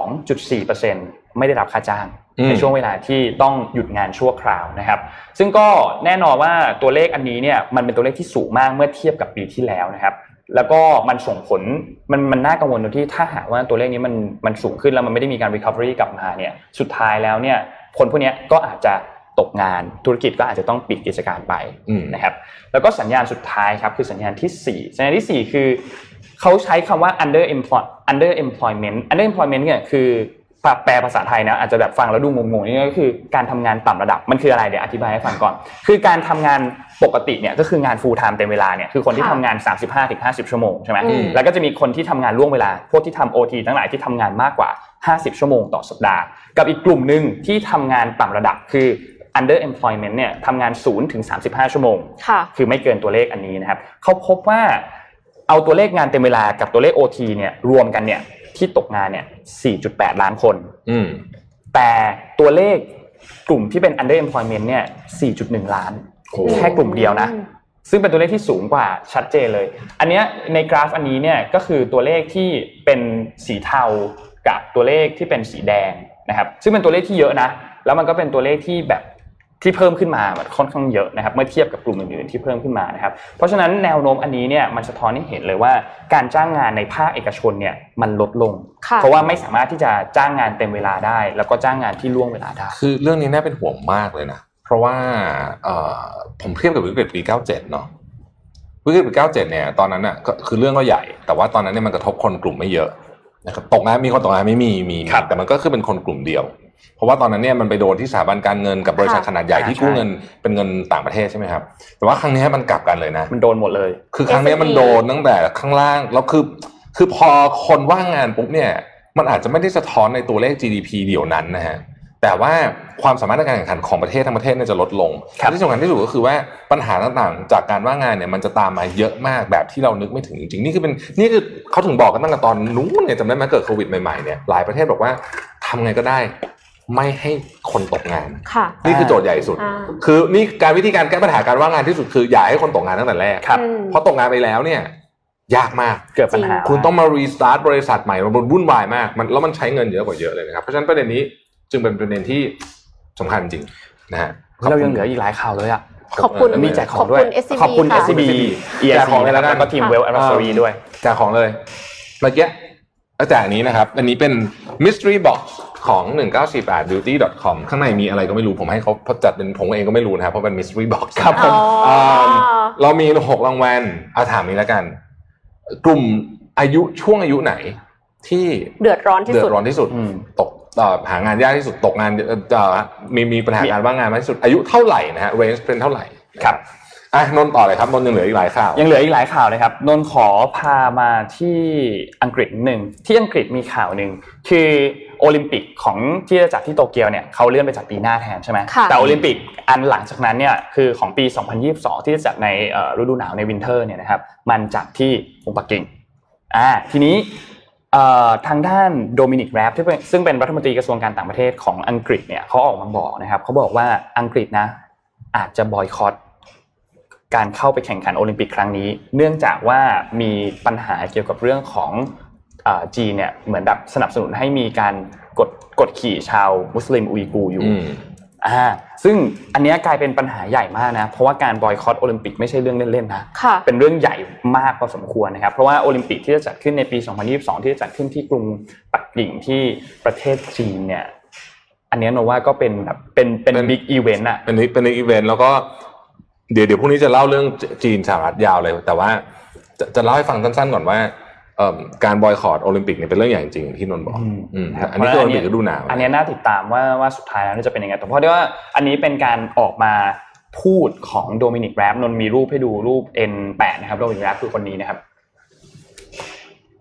82.4% ไม่ได้รับค่าจ้างอืมในช่วงเวลาที่ต้องหยุดงานชั่วคราวนะครับ ซึ่งก็แน่นอนว่าตัวเลขอันนี้เนี่ยมันเป็นตัวเลขที่สูงมากเมื่อเทียบกับปีที่แล้วนะครับ แล้วก็มันส่งผลมันมันน่ากังวลตรงที่ถ้าหากว่าตัวเลขนี้มันมันสูงขึ้นแล้วมันไม่ได้มีการ recovery กลับมาเนี่ยสุดท้ายแล้วเนี่ยคนพวกเนี้ยก็อาจจะตกงานธุรกิจก็อาจจะต้องปิดกิจการไปอืมนะครับ แล้วก็สัญญาณสุดท้ายครับคือสัญญาณที่ 4 สัญญาณทีสี่ 4 คือเขาใช้คำว่า under employ under employment under employment เนี่ยคือ แปลภาษาไทยนะอาจจะแบบฟังแล้วดูงงๆนี่ก็คือการทำงานต่ำระดับมันคืออะไรเดี๋ยวอธิบายให้ฟังก่อน คือการทำงานปกติเนี่ยก็คืองาน full time เต็มเวลาเนี่ยคือคนที่ค่ะทำงาน 35-50 ชั่วโมงใช่ไหมอืมแล้วก็จะมีคนที่ทำงานล่วงเวลา พวกที่ทำ OT ทั้งหลายที่ทำงานมากกว่า 50 ชั่วโมงต่อสัปดาห์ กับอีกกลุ่มหนึ่งที่ทำงานต่ำระดับคือ under employment เนี่ยทำงาน0ถึง35 ชั่วโมงค่ะคือไม่เกินตัวเลขอันนี้นะครับเขาพบว่าเอาตัวเลขงานเต็มเวลากับตัวเลข OT เนี่ยรวมกันเนี่ย ที่ตกงานเนี่ย 4.8 ล้านคนอืมแต่ตัวเลขกลุ่มที่เป็น under employment เนี่ย 4.1 ล้านโอ้แค่กลุ่มเดียวนะ ซึ่งเป็นตัวเลขที่สูงกว่าชัดเจนเลย อันเนี้ยในกราฟอันนี้เนี่ยก็คือตัวเลขที่เป็นสีเทากับตัวเลขที่เป็นสีแดงนะครับ ซึ่งเป็นตัวเลขที่เยอะนะ แล้วมันก็เป็นตัวเลขที่แบบ ที่เพิ่มขึ้นมามันค่อนข้างเยอะนะครับเมื่อเทียบกับกลุ่มอื่นๆที่เพิ่มขึ้นมานะครับเพราะฉะนั้นแนวโน้มอันนี้เนี่ยมันสะท้อนให้เห็นเลยว่าการจ้างงานในภาคเอกชนเนี่ยมันลดลงค่ะเพราะว่าไม่สามารถที่จะจ้างงานเต็มเวลาได้ แล้วก็จ้างงานที่ล่วงเวลาได้ คือเรื่องนี้น่าเป็นห่วงมากเลยนะเพราะว่าเอ่อผมเทียบกับวิกฤตปี97เนาะวิกฤตปี97เนี่ยตอนนั้นน่ะก็คือเรื่องก็ใหญ่ แต่ว่าตอนนั้นเนี่ยมันกระทบคนกลุ่มไม่เยอะนะครับตกงานมีคนตกงานไม่มีมีครับแต่มันก็คือเป็นคนกลุ่มเดียว เพราะว่าตอนนั้นเนี่ยมันไปโดนที่สถาบันการเงินกับบริษัทค่ะขนาดใหญ่ที่กู้ใช่เงินเป็นเงินต่างประเทศใช่ไหมครับแต่ว่าครั้งนี้มันกลับกันเลยนะ มันโดนหมดเลย คือครั้งเนี้ย SME มันโดนตั้งแต่ข้างล่างแล้วคือ คือพอคนว่างงานปุ๊บเนี่ยมันอาจจะไม่ได้สะท้อนในตัวเลข GDP เดียวนั้นนะฮะแต่ว่าความสามารถในการแข่งขันของประเทศทั้งประเทศเนี่ยจะลดลงครับที่สำคัญที่สุดก็คือว่าปัญหาต่างๆ จากการว่างงานเนี่ยมันจะตามมาเยอะมากแบบที่เรานึกไม่ถึงจริงๆนี่คือเป็นนี่คือเขาถึงบอกกันตั้งแต่ตอนนู้นเนี่ยจำได้ไหมเกิดโควิดใหม่ๆเนี่ยหลายประเทศบอกว่าทำไงก็ได้ ไม่ให้คนตกงานค่ะนี่คือโจทย์ใหญ่สุดอ่าคือนี่การวิธีการแก้ปัญหาการว่างงานที่สุดคืออย่าให้คนตกงานตั้งแต่แรกครับอืมเพราะตกงานไปแล้วเนี่ย ยากมากเกิดปัญหาคุณต้องมารีสตาร์ทบริษัทใหม่มันวุ่นวายมากมันแล้วมันใช้เงินเยอะกว่าเยอะเลยนะครับเพราะฉะนั้นประเด็นนี้จึงเป็นประเด็นที่สำคัญจริงนะฮะเรายังเหลืออีกหลายข่าวเลยอะขอบคุณมีแจกของด้วยขอบคุณ SCB ขอบคุณค่ะ SCB แจกของเลยแล้วกันแล้วก็ทีม Well Advisory ด้วยแจกของเลยเมื่อกี้เอาแจกอันนี้นะครับ อันนี้เป็น mystery box ของ 1948 beauty com ข้างในมีอะไรก็ไม่รู้ผมให้เขาจัดเป็นผมเองก็ไม่รู้นะครับเพราะเป็น mystery box ครับผมอ๋อมเรามีหกรางวัลเอาถามนี้แล้วกัน กลุ่มอายุช่วงอายุไหน ที่เดือดร้อนที่เดือสุดดร้อนที่สุดอืมตกเอ่อหางานยากที่สุดตกงานเอ่อเอ่อมีมีปัญหาการว่างงานมากที่สุด อายุเท่าไหร่นะฮะ range เป็นเท่าไหร่ครับอะนนท์ต่อเลยครับนนท์ยังเหลืออีกหลายข่าวยังเหลืออีกหลายข่าวเลยครับนนท์ขอพามาที่อังกฤษนิดหนึ่งที่อังกฤษมีข่าวหนึ่งคือ โอลิมปิกของที่จะจัดที่โตเกียวเนี่ยเขาเลื่อนไปจัดปีหน้าแทนใช่ไหมค่ะแต่โอลิมปิกอันหลังจากนั้นเนี่ยคือของปี 2022 ที่จะจัดในเอ่อฤดูหนาวใน winter เนี่ยนะครับมันจัดที่กรุงปักกิ่งอ่าทีนี้เอ่อทางด้านโดมินิกแรปที่เป็นซึ่งเป็นรัฐมนตรีกระทรวงการต่างประเทศของอังกฤษเนี่ยเขาออกมาบอกนะครับเขาบอกว่าอังกฤษนะอาจจะบอยคอตการเข้าไปแข่งขันโอลิมปิกครั้งนี้ เนื่องจากว่ามีปัญหาเกี่ยวกับเรื่องของเอ่อ จีนเนี่ยเหมือนแบบสนับสนุนให้มีการกดกดขี่ชาวมุสลิมอุยกูร์อยู่อืมอ่าซึ่งอันเนี้ยกลายเป็นปัญหาใหญ่มากนะ เพราะว่าการบอยคอตโอลิมปิกไม่ใช่เรื่องเล่นๆนะค่ะเป็นเรื่องใหญ่มากพอสมควรนะครับ เพราะว่าโอลิมปิกที่จะจัดขึ้นในปี 2022 ที่จะจัดขึ้นที่กรุงปักกิ่งที่ประเทศจีนเนี่ย อันเนี้ยโนว่าก็เป็นแบบเป็นเป็นเป็น big event อะเป็นนี้เป็นอีเวนต์แล้วก็เดี๋ยวเดี๋ยวพรุ่งนี้จะเล่าเรื่องจีนสหรัฐยาวเลย แต่ว่าจะจะเล่าให้ฟังสั้นๆก่อนว่าเอิ่ม การบอยคอตโอลิมปิกเนี่ยเป็นเรื่องใหญ่จริงๆที่นนท์บอกอืมอืมครับอันนี้คือโอลิมปิกฤดูหนาวอันเนี้ยน่าติดตามว่าว่าสุดท้ายแล้วจะเป็นยังไงแต่เพราะว่าอันนี้เป็นการออกมาพูดของโดมินิกแรปนนท์มีรูปให้ดูรูป N8 นะครับโดมินิกแรปคือคนนี้นะครับ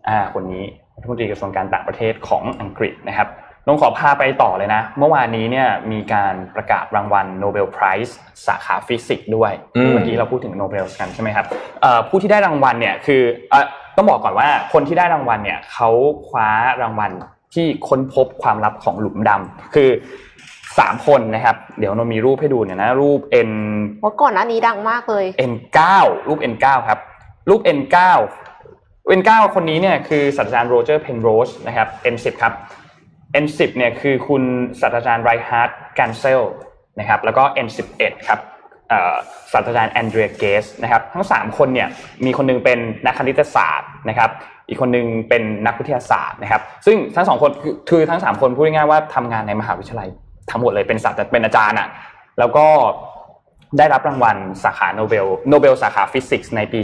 อ่า คนนี้รัฐมนตรีกระทรวงการต่างประเทศของอังกฤษนะครับนนท์ขอพาไปต่อเลยนะ เมื่อวานนี้เนี่ยมีการประกาศรางวัล Nobel Prize สาขาฟิสิกส์ด้วยอืมเมื่อกี้เราพูดถึงโนเบลกันใช่ไหมครับเอ่อผู้ที่ได้รางวัลเนี่ยคือเอ่อ ต้องบอกก่อนว่าคนที่ได้รางวัลเนี่ยเขาคว้ารางวัลที่ค้นพบความลับของหลุมดำคือสามคนนะครับ เดี๋ยวนนท์มีรูปให้ดูเนี่ยนะรูป N เพราะก่อนหน้านี้ดังมากเลย N9 รูป N9 ครับ รูป N9 N9 คนนี้เนี่ยคือศาสตราจารย์โรเจอร์เพนโรสนะครับ N10 ครับ N10 เนี่ยคือคุณศาสตราจารย์ไรน์ฮาร์ดเกนเซลนะครับแล้วก็ N11 ครับเอ่อ ศาสตราจารย์แอนเดรียเกสนะครับทั้ง 3 คนเนี่ยมีคนหนึ่งเป็นนักคณิตศาสตร์นะครับอีกคนหนึ่งเป็นนักวิทยาศาสตร์นะครับ ซึ่งทั้งสองคนคือทั้ง 3 คนพูดง่ายๆว่าทำงานในมหาวิทยาลัยทั้งหมดเลยเป็นศาสตราเป็นอาจารย์อะแล้วก็ได้รับรางวัลสาขาโนเบลโนเบลสาขาฟิสิกส์ในปี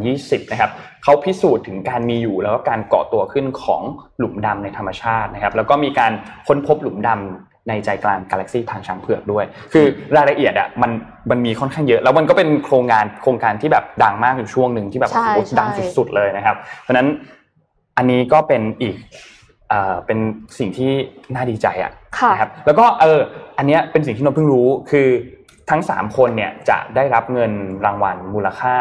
2020 นะครับเขาพิสูจน์ถึงการมีอยู่แล้วก็การก่อตัวขึ้นของหลุมดำในธรรมชาตินะครับ แล้วก็มีการค้นพบหลุมดำ ในใจกลางกาแล็กซีทางช้างเผือกด้วย คือรายละเอียดอะมันมันมีค่อนข้างเยอะ แล้วมันก็เป็นโครงงานโครงการที่แบบดังมากอยู่ช่วงหนึ่งที่แบบใช่โอ้โหใช่ดังสุดๆเลยนะครับ เพราะฉะนั้นอันนี้ก็เป็นอีกเอ่อเป็นสิ่งที่น่าดีใจอะค่ะนะครับแล้วก็เอออันเนี้ยเป็นสิ่งที่นนท์เพิ่งรู้คือทั้ง 3 คนเนี่ยจะได้รับเงินรางวัลมูลค่า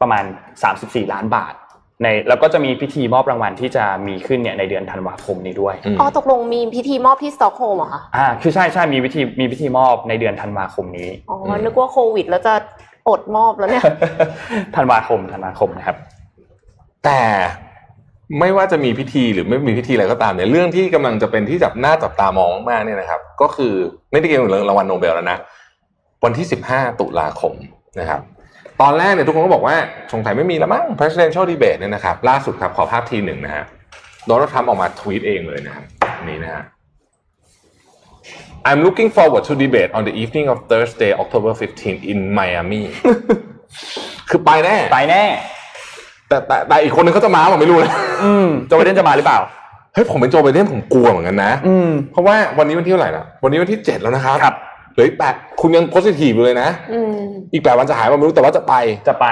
ประมาณ 34 ล้านบาท ในแล้วก็จะมีพิธีมอบรางวัลที่จะมีขึ้นเนี่ยในเดือนธันวาคมนี้ด้วยอืมอ๋อตกลงมีพิธีมอบที่สต็อกโฮล์มเหรอคะอ่าคือใช่ใช่มีพิธีมีพิธีมอบในเดือนธันวาคมนี้อ๋อนึกว่าโควิด แล้วจะอดมอบแล้วเนี่ยธันวาคมธันวาคมนะครับ แต่ไม่ว่าจะมีพิธีหรือไม่มีพิธีอะไรก็ตามเนี่ยเรื่องที่กำลังจะเป็นที่จับหน้าจับตามองมากๆเนี่ยนะครับ ก็คือไม่ได้เกี่ยวกับเรื่องรางวัลโนเบลแล้วนะวันที่15ตุลาคมนะครับ ตอนแรกเนี่ยทุกคนก็บอกว่าสงสัยไม่มีแล้วมั้ง presidential debate เนี่ยนะครับล่าสุดครับขอภาพทีหนึ่งนะฮะโดนัลด์ทรัมป์ออกมาทวีตเองเลยนะครับนี่นะฮะ I'm looking forward to debate on the evening of Thursday October 15 in Miami คือไปแน่ ไปแน่ แต่แต่แต่อีกคนนึงเขาจะมาผมไม่รู้นะอืมโจไบเดนจะมาหรือเปล่า เฮ้ยผมเป็นโจไบเดนผมกลัวเหมือนกันนะอืมเพราะว่าวันนี้วันที่เท่าไหร่ละวันนี้วันที่เจ็ดแล้วนะครับครับ เหลืออีกแปดคุณยังโพสิทีฟอยู่เลยนะอืมอีกแปดวันจะหายมาไม่รู้แต่ว่าจะไปจะไป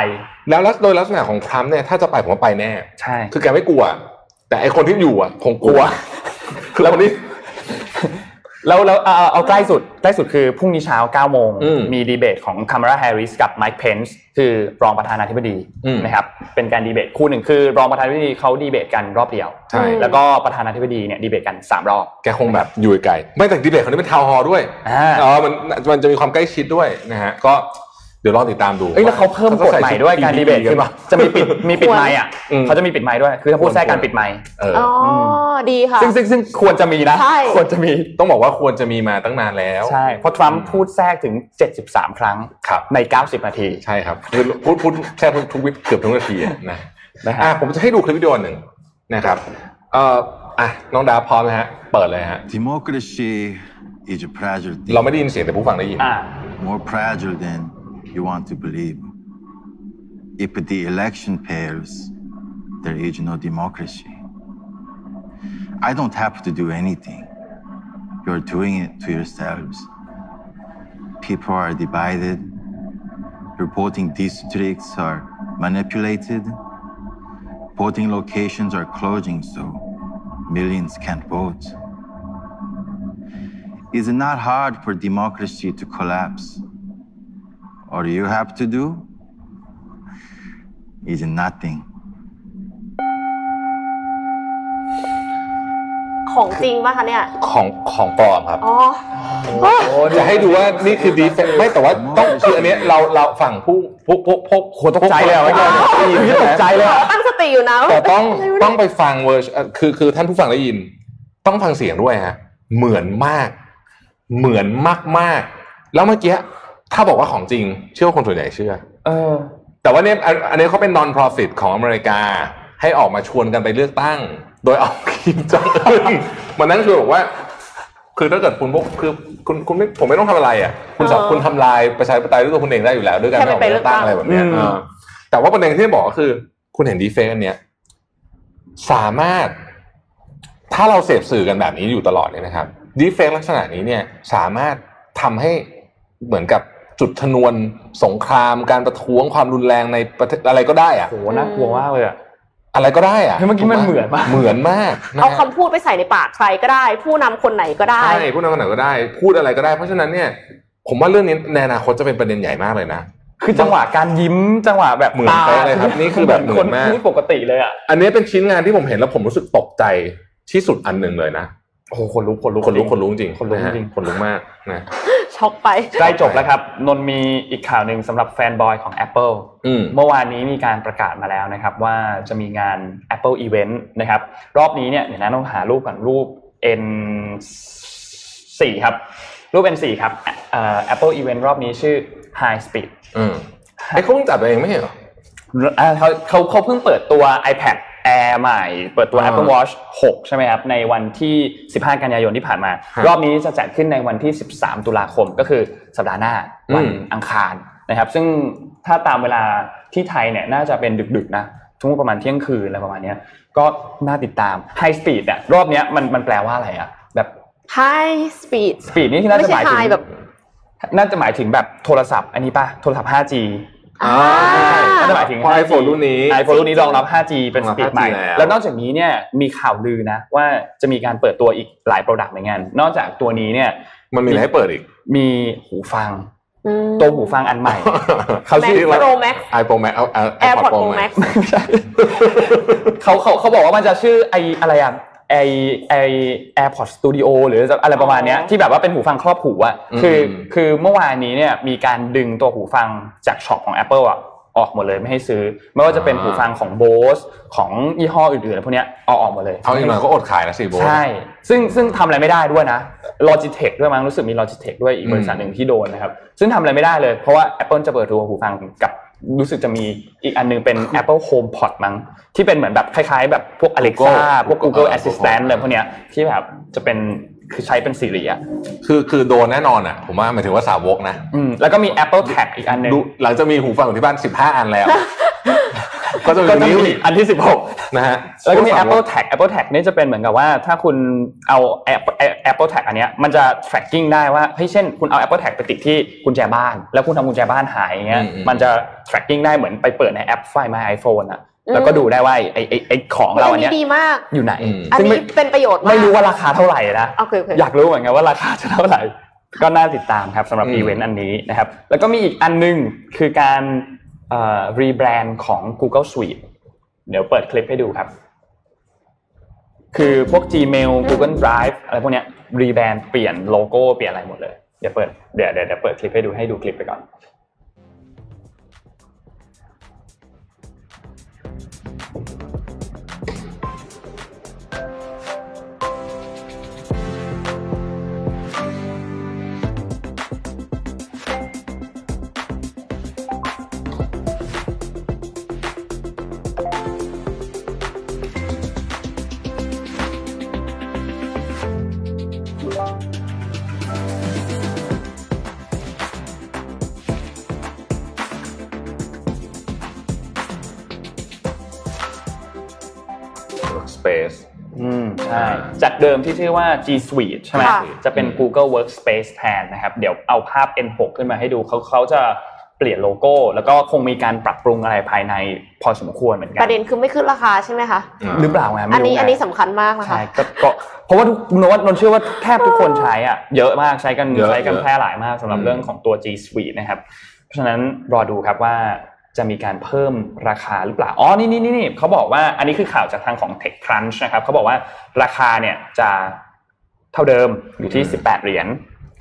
แล้วลักษโดยลักษณะของทรัมป์เนี่ยถ้าจะไปผมว่าไปแน่ ใช่ คือแกไม่กลัว แต่ไอคนที่อยู่อะคงกลัวคือคนที่ แล้วแล้วเอาเอาเอาใกล้สุดใกล้สุดคือพรุ่งนี้เช้า9โมงอืมมีดีเบตของคามาลาแฮร์ริสกับไมค์เพนส์คือรองประธานาธิบดีอืม นะครับเป็นการดีเบตคู่หนึ่งคือ รองประธานาธิบดีเขาดีเบตกันรอบเดียว ใช่ แล้วก็ประธานาธิบดีเนี่ยดีเบตกัน3รอบแกคงแบบอยู่ไกลไม่แต่ดีเบตคนนี้เป็น town hall ด้วยอ่า อ๋อมันมันจะมีความใกล้ชิดด้วยนะฮะก็ เดี๋ยวรอติดตามดูเอ้ยแล้วเขาเพิ่มกฎใหม่ด้วยการดีเบตกัคืนอปะจะมีปิดมีปิดไมค์อะอืมเขาจะมีปิดไมค์ด้วย คือถ้าพูดแทรกการปิดไมค์เอออ๋ออดีค่ะซึ่งซึ่งซึ่งควรจะมีนะใช่ควรจะมีต้องบอกว่าควรจะมีมาตั้งนานแล้วใช่เพราะทรัมป์พูดแทรกถึง 73 ครั้งครับใน 90 นาทีใช่ครับคือพูดพูดแค่ทุกทุกวิเกือบทุกนาทีอะนะนะฮะอะผมจะให้ดูคลิปวิดีโอหนึ่งนะครับเอ่ออะน้องดาพร้อมนะฮะเปิดเลยฮะ Democracy is a fragile thing, เราไม่ได้ยินเสียงแต่ผู้ฟังได้ยินอ่า more fragile than you want to believe. If the election fails, there is no democracy. I don't have to do anything. You're doing it to yourselves. People are divided. Voting districts are manipulated. Voting locations are closing, so millions can't vote. Is it not hard for democracy to collapse? All you have to do is nothing. ของจริงป่ะคะเนี่ย ของของปลอมครับ อ๋อ จะให้ดูว่านี่คือดีเฟนไม่แต่ว่าต้องคืออันเนี้ยเราเราฝั่งผู้ผู้ผู้ผู้โหตกใจเลยอะเมื่อกี้ตกใจเลยอะตั้งสติอยู่นะแต่ต้องต้องไปฟังเวอร์ชคือคือท่านผู้ฟังได้ยิน ต้องฟังเสียงด้วยฮะเหมือนมาก เหมือนมากๆแล้วเมื่อกี้ ถ้าบอกว่าของจริง เชื่อว่าคนส่วนใหญ่เชื่อ เออ แต่ว่าเนี่ยอันอันนี้เขาเป็น non profit ของอเมริกา ให้ออกมาชวนกันไปเลือกตั้ง โดยเอาคิมจองอึนมานั่งชวนบอกว่า คือถ้าเกิดคุณพวกคือคุณคุณไม่ผมไม่ต้องทำอะไรอะ คุณสองอ๋อคุณทำลายประชาธิปไตยด้วยตัวคุณเองได้อยู่แล้ว ด้วยการแค่ไม่ออกไปมาเลือกตั้งเลือกตั้งอะไรแบบเนี้ยอืมเออแต่ว่าประเด็นที่บอกก็คือ คุณเห็นดีเฟนเนี่ยสามารถ ถ้าเราเสพสื่อกันแบบนี้อยู่ตลอดเนี่ยนะครับดีเฟกลักษณะนี้เนี่ย สามารถทำให้เหมือนกับ จุดชนวนสงครามการประท้วงความรุนแรงในประเทศอะไรก็ได้อะโหน่ากลัวมากเลยอะอะไรก็ได้อะเฮ้ยเมื่อกี้มันเหมือนมากเหมือนมากนะเอาฮะคำพูดไปใส่ในปากใครก็ได้ ผู้นำคนไหนก็ได้ใช่พูดอะไรก็ไหนก็ได้ พูดอะไรก็ได้ เพราะฉะนั้นเนี่ย ผมว่าเรื่องนี้ในอนาคตจะเป็นประเด็นใหญ่มากเลยนะคือจังหวะการยิ้มจังหวะแบบเหมือนเป๊ะเลยครับนี่คือแบบเหมืคอนนมากพูดปกติเลยอะอันนี้เป็นชิ้นงานที่ผมเห็นแล้วผมรู้สึกตกใจที่สุดอันหนึ่งเลยนะโอ้โหคนลุกคนลุกคนลุกคนลุกจริงคนลุกะฮะจริงคนลุกมากนะ ช็อกไปใกล้จบแล้วครับ นนท์มีอีกข่าวหนึ่งสำหรับแฟนบอยของ Apple อืมเมื่อวานนี้มีการประกาศมาแล้วนะครับ ว่าจะมีงาน Apple Event นะครับ รอบนี้เนี่ยเดี๋ยวนะต้องหารูปก่อนรูป N4 ครับรูป N4 ครับเอ่อ Apple Event รอบนี้ชื่อ High Speed อืมไอ้เขาเพิ่งจัดไปเองไม่ใช่เหรออ่าเขาเขาเขาเพิ่งเปิดตัว iPad Air ใหม่ เปิดตัวอ่า Apple Watch 6 ใช่ไหมครับ ในวันที่ 15 กันยายนที่ผ่านมาฮะรอบนี้จะจัดขึ้นในวันที่ 13 ตุลาคมก็คือสัปดาห์หน้าวันอืมอังคารนะครับ ซึ่งถ้าตามเวลาที่ไทยเนี่ยน่าจะเป็นดึกๆนะช่วงประมาณเที่ยงคืนอะไรประมาณเนี้ยก็น่าติดตาม High Speed เนี่ยรอบเนี้ยมันมันแปลว่าอะไรอะแบบ high speed Speed นี่ที่น่าไม่จะหใช่มายถึง high แบบน่าจะหมายถึงแบบโทรศัพท์อันนี้ป่ะโทรศัพท์ 5G อ่าน่าจะหมายถึงเพราะ iPhone รุ่นนี้ไอโฟนรุ่นนี้รองรับ 5G เป็นรองรับสปีดใหม่ 5G แล้วแล้วนอกจากนี้เนี่ยมีข่าวลือนะว่าจะมีการเปิดตัวอีกหลายโปรดักต์เหมือนกันนอกจากตัวนี้เนี่ยมันมีอะไรให้เปิดอีก มีหูฟังอืมตัวหูฟังอันใหม่ เขา Max ชื่อว่า Pro Max iPhone Max เอา AirPods Pro Max ไม่ใช่เขาเขาเขาบอกว่ามันจะชื่อไออะไรอะ ไอไอ AirPods Studio หรืออะไรประมาณเนี้ยอ๋อที่แบบว่าเป็นหูฟังครอบหูอะอืมคือคือเมื่อวานนี้เนี่ยมีการดึงตัวหูฟังจากช็อปของ Apple อะออกหมดเลยไม่ให้ซื้อ ไม่ว่าจะเป็นหูฟังของ Bose ของยี่ห้ออื่นๆอะไรพวกเนี้ยเอาออกหมดเลยเอาอีกหน่อยก็อดขายนะสิโบทใช่ซึ่งซึ่งทำอะไรไม่ได้ด้วยนะ Logitech ด้วยมั้งรู้สึกมี Logitech ด้วยอีกบริษัทหนึ่งที่โดนนะครับซึ่งทำอะไรไม่ได้เลยเพราะว่า Apple จะเปิดตัวหูฟังกับรู้สึกจะมีอีกอันหนึงเป็น Apple HomePod มั้ง ที่เป็นเหมือนแบบคล้ายๆ แบบพวก Alexa พวก Google Assistant อะไรพวกเนี้ยที่แบบจะเป็นคือใช้เป็น Siri อะคือคือโดนแน่นอนอะ ผมว่าหมายถึงว่าสาวกนะอืมแล้วก็มี Apple Tag อีกอันหนึงดูหลังจะมีหูฟังอยู่ที่บ้าน 15 อันแล้ว ก็จะมีก็จะนิ้วมีอีกอันที่ 16 นะฮะแล้วก็มีสาว Apple Tag Apple Tag นี่จะเป็นเหมือนกับว่าถ้าคุณเอา Apple Apple Tag อันเนี้ยมันจะ tracking ได้ว่าเฮ้ยเช่น คุณเอา Apple Tag ไปติดที่กุญแจบ้าน แล้วคุณทำกุญแจบ้านหายอย่างเงี้ยอืมอืมมันจะ tracking ได้เหมือนไปเปิดในแอป Find My iPhone อะอืม แล้วก็ดูได้ว่าไอ้ไอ้ไอ้ของเราอันเนี้ยดีมากอยู่ไหนอืมอันซึ่งนี้ไม่เป็นประโยชน์มากไม่รู้ว่าราคาเท่าไหร่นะโอเคโอเคอยากรู้เหมือนกันว่าราคาจะเท่าไหร่ ก็น่าติดตามครับสำหรับอืมอีเวนต์อันนี้นะครับ แล้วก็มีอีกอันหนึ่งคือการรีแบรนด์ของ Google Suite เดี๋ยวเปิดคลิปให้ดูครับ คือพวก Gmail Google Drive อะไรพวกเนี้ยรีแบรนด์เปลี่ยนโลโก้เปลี่ยนอะไรหมดเลย เดี๋ยวเปิดเดี๋ยวเดี๋ยวเดี๋ยวเปิดคลิปให้ดูให้ดูคลิปไปก่อน มที่ชื่อว่า G Suite ใช่ไหมค่ะจะเป็น Google Workspace แทนนะครับ เดี๋ยวเอาภาพ N6 ขึ้นมาให้ดูเขาเขาจะเปลี่ยนโลโก้ แล้วก็คงมีการปรับปรุงอะไรภายในพอสมควรเหมือนกัประเด็นคือไม่ขึ้นราคาใช่ไหมคะหรือเปล่าไงไม่อันรู้นี้ไงอันนี้สำคัญมากนะคะใช่ก็ก็เพราะว่าทุกนวัดนนเชื่อว่าแทบทุกคนใช้อะเยอะมากใช้กันเยอะใช้กันเยอะแพร่หลายมากสำหรับอืมเรื่องของตัว G Suite นะครับ เพราะฉะนั้นรอดูครับว่า จะมีการเพิ่มราคาหรือเปล่า อ๋อนี่นี่นี่นี่เขาบอกว่า อันนี้คือข่าวจากทางของ TechCrunch นะครับ เขาบอกว่าราคาเนี่ยจะเท่าเดิมอยู่ที่ 18 เหรียญ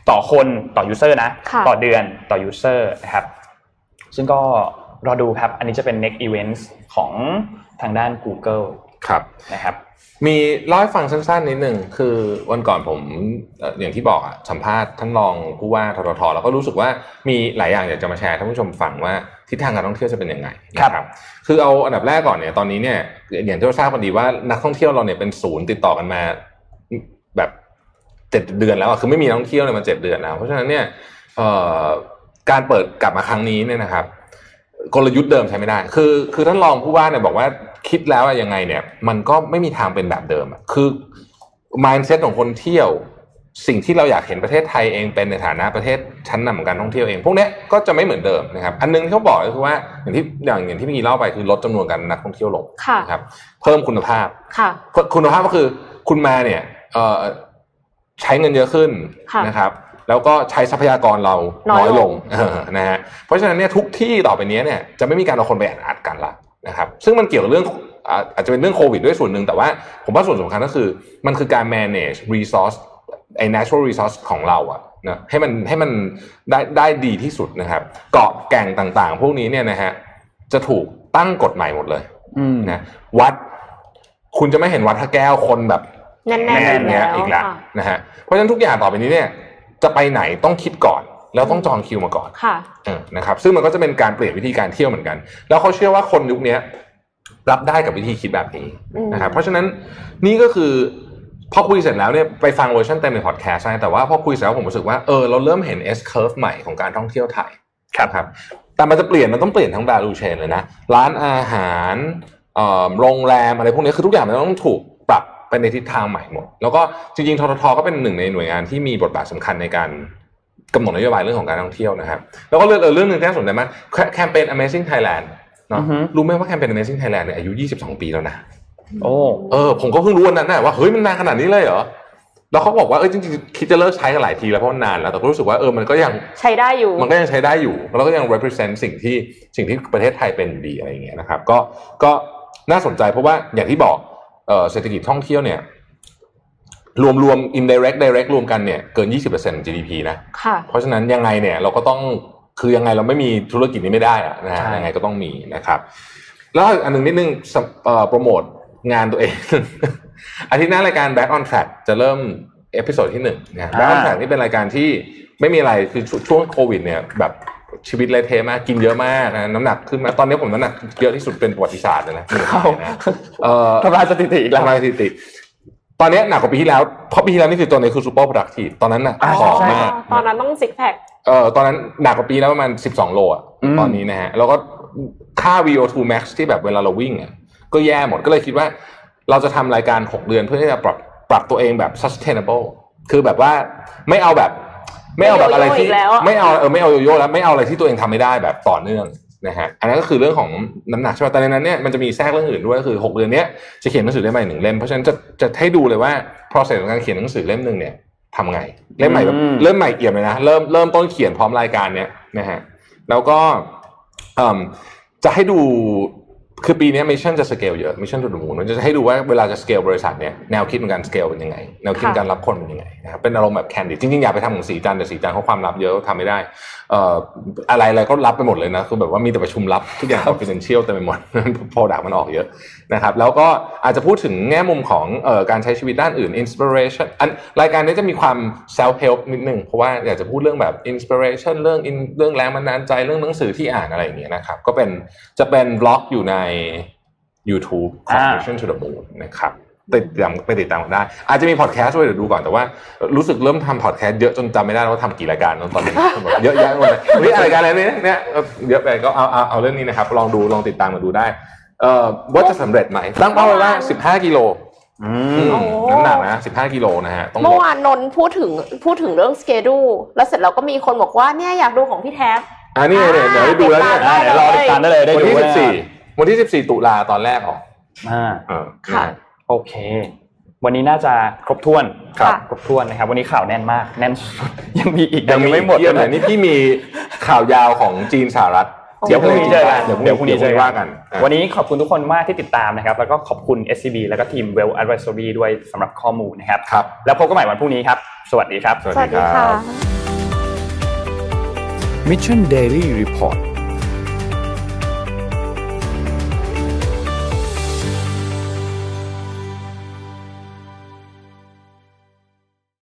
ต่อคนต่อ user นะค่ะต่อเดือนต่อ user นะครับ ซึ่งก็รอดูครับ อันนี้จะเป็น next events ของทางด้าน Google ครับนะครับ มีเล่าให้ฟังสั้นๆนิดหนึ่งคือวันก่อนผมเอ่ออย่างที่บอกอะสัมภาษณ์ท่านรองผู้ว่าทททแล้วก็รู้สึกว่ามีหลายอย่างอยากจะมาแชร์ให้ท่านผู้ชมฟังว่าทิศทางการท่องเที่ยวจะเป็นยังไงนะครับคือเอาอันดับแรกก่อนเนี่ยตอนนี้เนี่ยอย่างที่เราทราบกันดีว่านักท่องเที่ยวเราเนี่ยเป็นศูนย์ติดต่อกันมาแบบเจ็ดเดือนแล้วอะคือไม่มีนักท่องเที่ยวเลยมาเจ็ดเดือนแล้วเพราะฉะนั้นเนี่ยเอ่อการเปิดกลับมาครั้งนี้เนี่ยนะครับกลยุทธ์เดิมใช้ไม่ได้ คือ คือท่านรองผู้ว่าเนี่ยบอกว่า คิดแล้วอะยังไงเนี่ย มันก็ไม่มีทางเป็นแบบเดิมอะคือ mindset ของคนเที่ยว สิ่งที่เราอยากเห็นประเทศไทยเองเป็นในฐานะประเทศชั้นนำของการท่องเที่ยวเอง พวกเนี้ยก็จะไม่เหมือนเดิมนะครับ อันนึงที่เขาบอกก็คือว่าอย่างที่อย่างอย่างที่เมื่อกี้เล่าไปคือลดจำนวนการนักท่องเที่ยวลงค่ะนะครับ เพิ่มคุณภาพค่ะ คุณภาพก็คือคุณมาเนี่ยเอ่อใช้เงินเยอะขึ้นค่ะนะครับแล้วก็ใช้ทรัพยากรเราน้อยลงเออนะฮะเพราะฉะนั้นเนี่ยทุกที่ต่อไปนี้เนี่ยจะไม่มีการเอาคนไปอัดอัดกันละ นะครับซึ่งมันเกี่ยวกับเรื่องอ่าอาจจะเป็นเรื่องโควิดด้วยส่วนหนึ่งแต่ว่าผมว่าส่วนสำคัญก็คือ มันคือการ manage resource ไอ้ natural resource ของเราอะนะให้มันให้มันได้ได้ดีที่สุดนะครับ เกาะแก่งต่างๆ พวกนี้เนี่ยนะฮะจะถูกตั้งกฎใหม่หมดเลยอืมนะวัดคุณจะไม่เห็นวัดพระแก้วคนแบบแน่นๆแน่นๆเนี้ยแล้วอีกแล้วค่ะนะฮะเพราะฉะนั้นทุกอย่างต่อไปนี้เนี่ย จะไปไหนต้องคิดก่อน แล้วต้องจองคิวมาก่อนค่ะเออนะครับซึ่งมันก็จะเป็นการเปลี่ยนวิธีการเที่ยวเหมือนกัน แล้วเขาเชื่อว่าคนยุคเนี้ยรับได้กับวิธีคิดแบบนี้อืมนะครับเพราะฉะนั้นนี่ก็คือพอคุยเสร็จแล้วเนี่ยไปฟังเวอร์ชันเต็มในพอดแคสต์ใช่แต่ว่าพอคุยเสร็จแล้วผมรู้สึกว่าเออเราเริ่มเห็น S curve ใหม่ของการท่องเที่ยวไทยครับครับแต่มันจะเปลี่ยนมันต้องเปลี่ยนทั้ง value chain เลยนะ ร้านอาหารเอ่อโรงแรมอะไรพวกนี้คือทุกอย่างมันต้องถูกปรับไปในทิศทางใหม่หมด แล้วก็จริงๆทททก็เป็นหนึ่งในหน่วยงานที่มีบทบาทสำคัญในการ กำหนดนโยบายเรื่องของการท่องเที่ยวนะครับ แล้วก็เรื่องเออเรื่องหนึ่งที่น่าสนใจมากแคแคมเปญ Amazing Thailand เนอะอือฮึรู้ไหมว่าแคมเปญ Amazing Thailand เนี่ยอายุ 22 ปีแล้วนะโอ้เออผมก็เพิ่งรู้วันนั้นนะว่าเฮ้ยมันนานขนาดนี้เลยเหรอแล้วเขาบอกว่าเออจริงๆคิดจะเลิกใช้กันหลายทีแล้วเพราะมันนานแล้วแต่ก็รู้สึกว่าเออมันก็ยังใช้ได้อยู่ มันก็ยังใช้ได้อยู่แล้วก็ยัง represent สิ่งที่สิ่งที่ประเทศไทยเป็นอยู่ดีอะไรอย่างเงี้ยนะครับ ก็ก็น่าสนใจเพราะว่าอย่างที่บอกเอ่อเศรษฐกิจท่องเที่ยวเนี่ย รวมรวม indirect direct รวมกันเนี่ยเกิน 20% GDP นะค่ะเพราะฉะนั้นยังไงเนี่ยเราก็ต้องคือยังไงเราไม่มีธุรกิจนี้ไม่ได้อะนะฮะใช่ยังไงก็ต้องมีนะครับ แล้วอันหนึ่งนิดนึงสำเอ่อโปรโมทงานตัวเอง อาทิตย์หน้ารายการ Back on Track จะเริ่ม episode ที่หนึ่งนะ Back on Track นี่เป็นรายการที่ไม่มีอะไรคือช่วช่วงโควิดเนี่ยแบบชีวิตเละเทะมากกินเยอะมากนะน้ำหนักขึ้นมาตอนนี้ผมน้ำหนักเยอะที่สุดเป็นประวัติศาสตร์เลยนะนะเอ่อทำลายสถิติอีกแล้วทำลายสถิติ ตอนนี้หนักกว่าปีที่แล้วเพราะปีที่แล้วนี่คือตัวนี้คือซูเปอร์ productive ตอนนั้นน่ะอ่าผอมใช่มากตอนนั้นต้องซิกแพคเอ่อตอนนั้นหนักกว่าปีแล้วประมาณ 12 โลอะอืมตอนนี้นะฮะแล้วก็ค่า VO2 max ที่แบบเวลาเราวิ่งอะก็แย่หมดก็เลยคิดว่า เราจะทำรายการ 6 เดือนเพื่อที่จะปรับปรับตัวเองแบบ sustainable คือแบบว่าไม่เอาแบบ ไม่เอาแบบอะไรที่ไม่โยโย่อีกแล้วอะไม่เอาเออไม่เอาโยโย่แล้วไม่เอาอะไรที่ตัวเองทำไม่ได้แบบต่อเนื่อง นะฮะอันนั้นก็คือเรื่องของน้ำหนักใช่ไหมแต่ในนั้นเนี่ยมันจะมีแทรกเรื่องอื่นด้วยก็คือ 6 เดือนเนี้ยจะเขียนหนังสือเล่มใหม่หนึ่งเล่มเพราะฉะนั้นจะจะให้ดูเลยว่า process ของการเขียนหนังสือเล่มหนึ่งเนี่ยทำไงเล่มใหม่แบบอืมเล่มใหม่เอี่ยมเลยนะเริ่มเริ่มต้นเขียนพร้อมรายการเนี้ยนะฮะแล้วก็เอิ่มจะให้ดูคือปีนี้ Mission จะสเกลเยอะ Mission To The Moon มันจะให้ดูว่าเวลาจะสเกลบริษัทเนี่ยแนวคิดของการสเกลเป็นยังไง แนวคิดค่ะการรับคนเป็นยังไงนะครับเป็นอารมณ์แบบ candid จริงๆ อยากไปทำของศรีจันทร์แต่ศรีจันทร์เขาความลับเยอะทำไม่ได้เอ่ออะไรอะไรก็รับไปหมดเลยนะคือแบบว่ามีแต่ประชุมลับทุกอย่าง confidential เต็มไปหมดโปรดักมันออกเยอะนะครับแล้วก็อาจจะพูดถึงแง่มุมของเอ่อการใช้ชีวิตด้านอื่น inspiration อันรายการนี้จะมีความ self help นิดนึงเพราะว่าอยากจะพูดเรื่องแบบ inspiration เรื่อง in- เรื่องแรงบันดาลใจเรื่องหนังสือที่อ่านอะไรอย่างเงี้ยนะครับก็เป็นจะเป็นบล็อกอยู่ใน YouTube ของอ่า Mission to the Moon นะครับ ติดตามไปติดตามกันได้ อาจจะมีพอดแคสต์ด้วยเดี๋ยวดูก่อนแต่ว่ารู้สึกเริ่มทำพอดแคสต์เยอะจนจำไม่ได้แล้วว่าทำกี่รายการแล้วตอนนี้เยอะแยะหมดเลยเฮ้ยอะไรกันอะไรเนี่ยเนี่ยเออเยอะไปก็เอาเอาเอาเรื่องนี้นะครับ ลองดูลองติดตามมาดูได้เอ่อว่าจะสำเร็จไหมตั้งเป้าไว้ว่า 15 กิโลอือืมมโอ้น้ำหนักนะ15กิโลนะฮะต้องลเมื่อดวานนนท์พูดถึงพูดถึงเรื่องสเกดูแล้วเสร็จแล้วก็มีคนบอกว่าเนี่ยอยากดูของพี่แท็บอ่านี่ไงเนี่ยเดี๋ยวได้ดูแล้วเนี่ยอ่าอ่าเดี๋ยวรอติดตามได้เลยได้วันดูที่แน่14วันที่14ตุลาตอนแรกออกอ่าเออค่ะนฮ โอเค วันนี้น่าจะครบถ้วนครับครบถ้วนนะครับ วันนี้ข่าวแน่นมาก แน่นสุดยังมีอีกยังมีไม่หมดเยี่ยมเลยนี่พี่มีข่าวยาวของจีนสหรัฐเดี๋ยวพรุ่งนี้เจอกันเดี๋ยวพรุ่งเดี๋ยวพรุ่งนี้นี้เจอว่ากันอะวันนี้ขอบคุณทุกคนมากที่ติดตามนะครับ แล้วก็ขอบคุณ SCB แล้วก็ทีม Well Advisory ด้วยสำหรับข้อมูลนะครับครับแล้วพบกันใหม่วันพรุ่งนี้ครับ สวัสดีครับ สวัสสวัดีสดีคค่ะรับ Mission Daily Report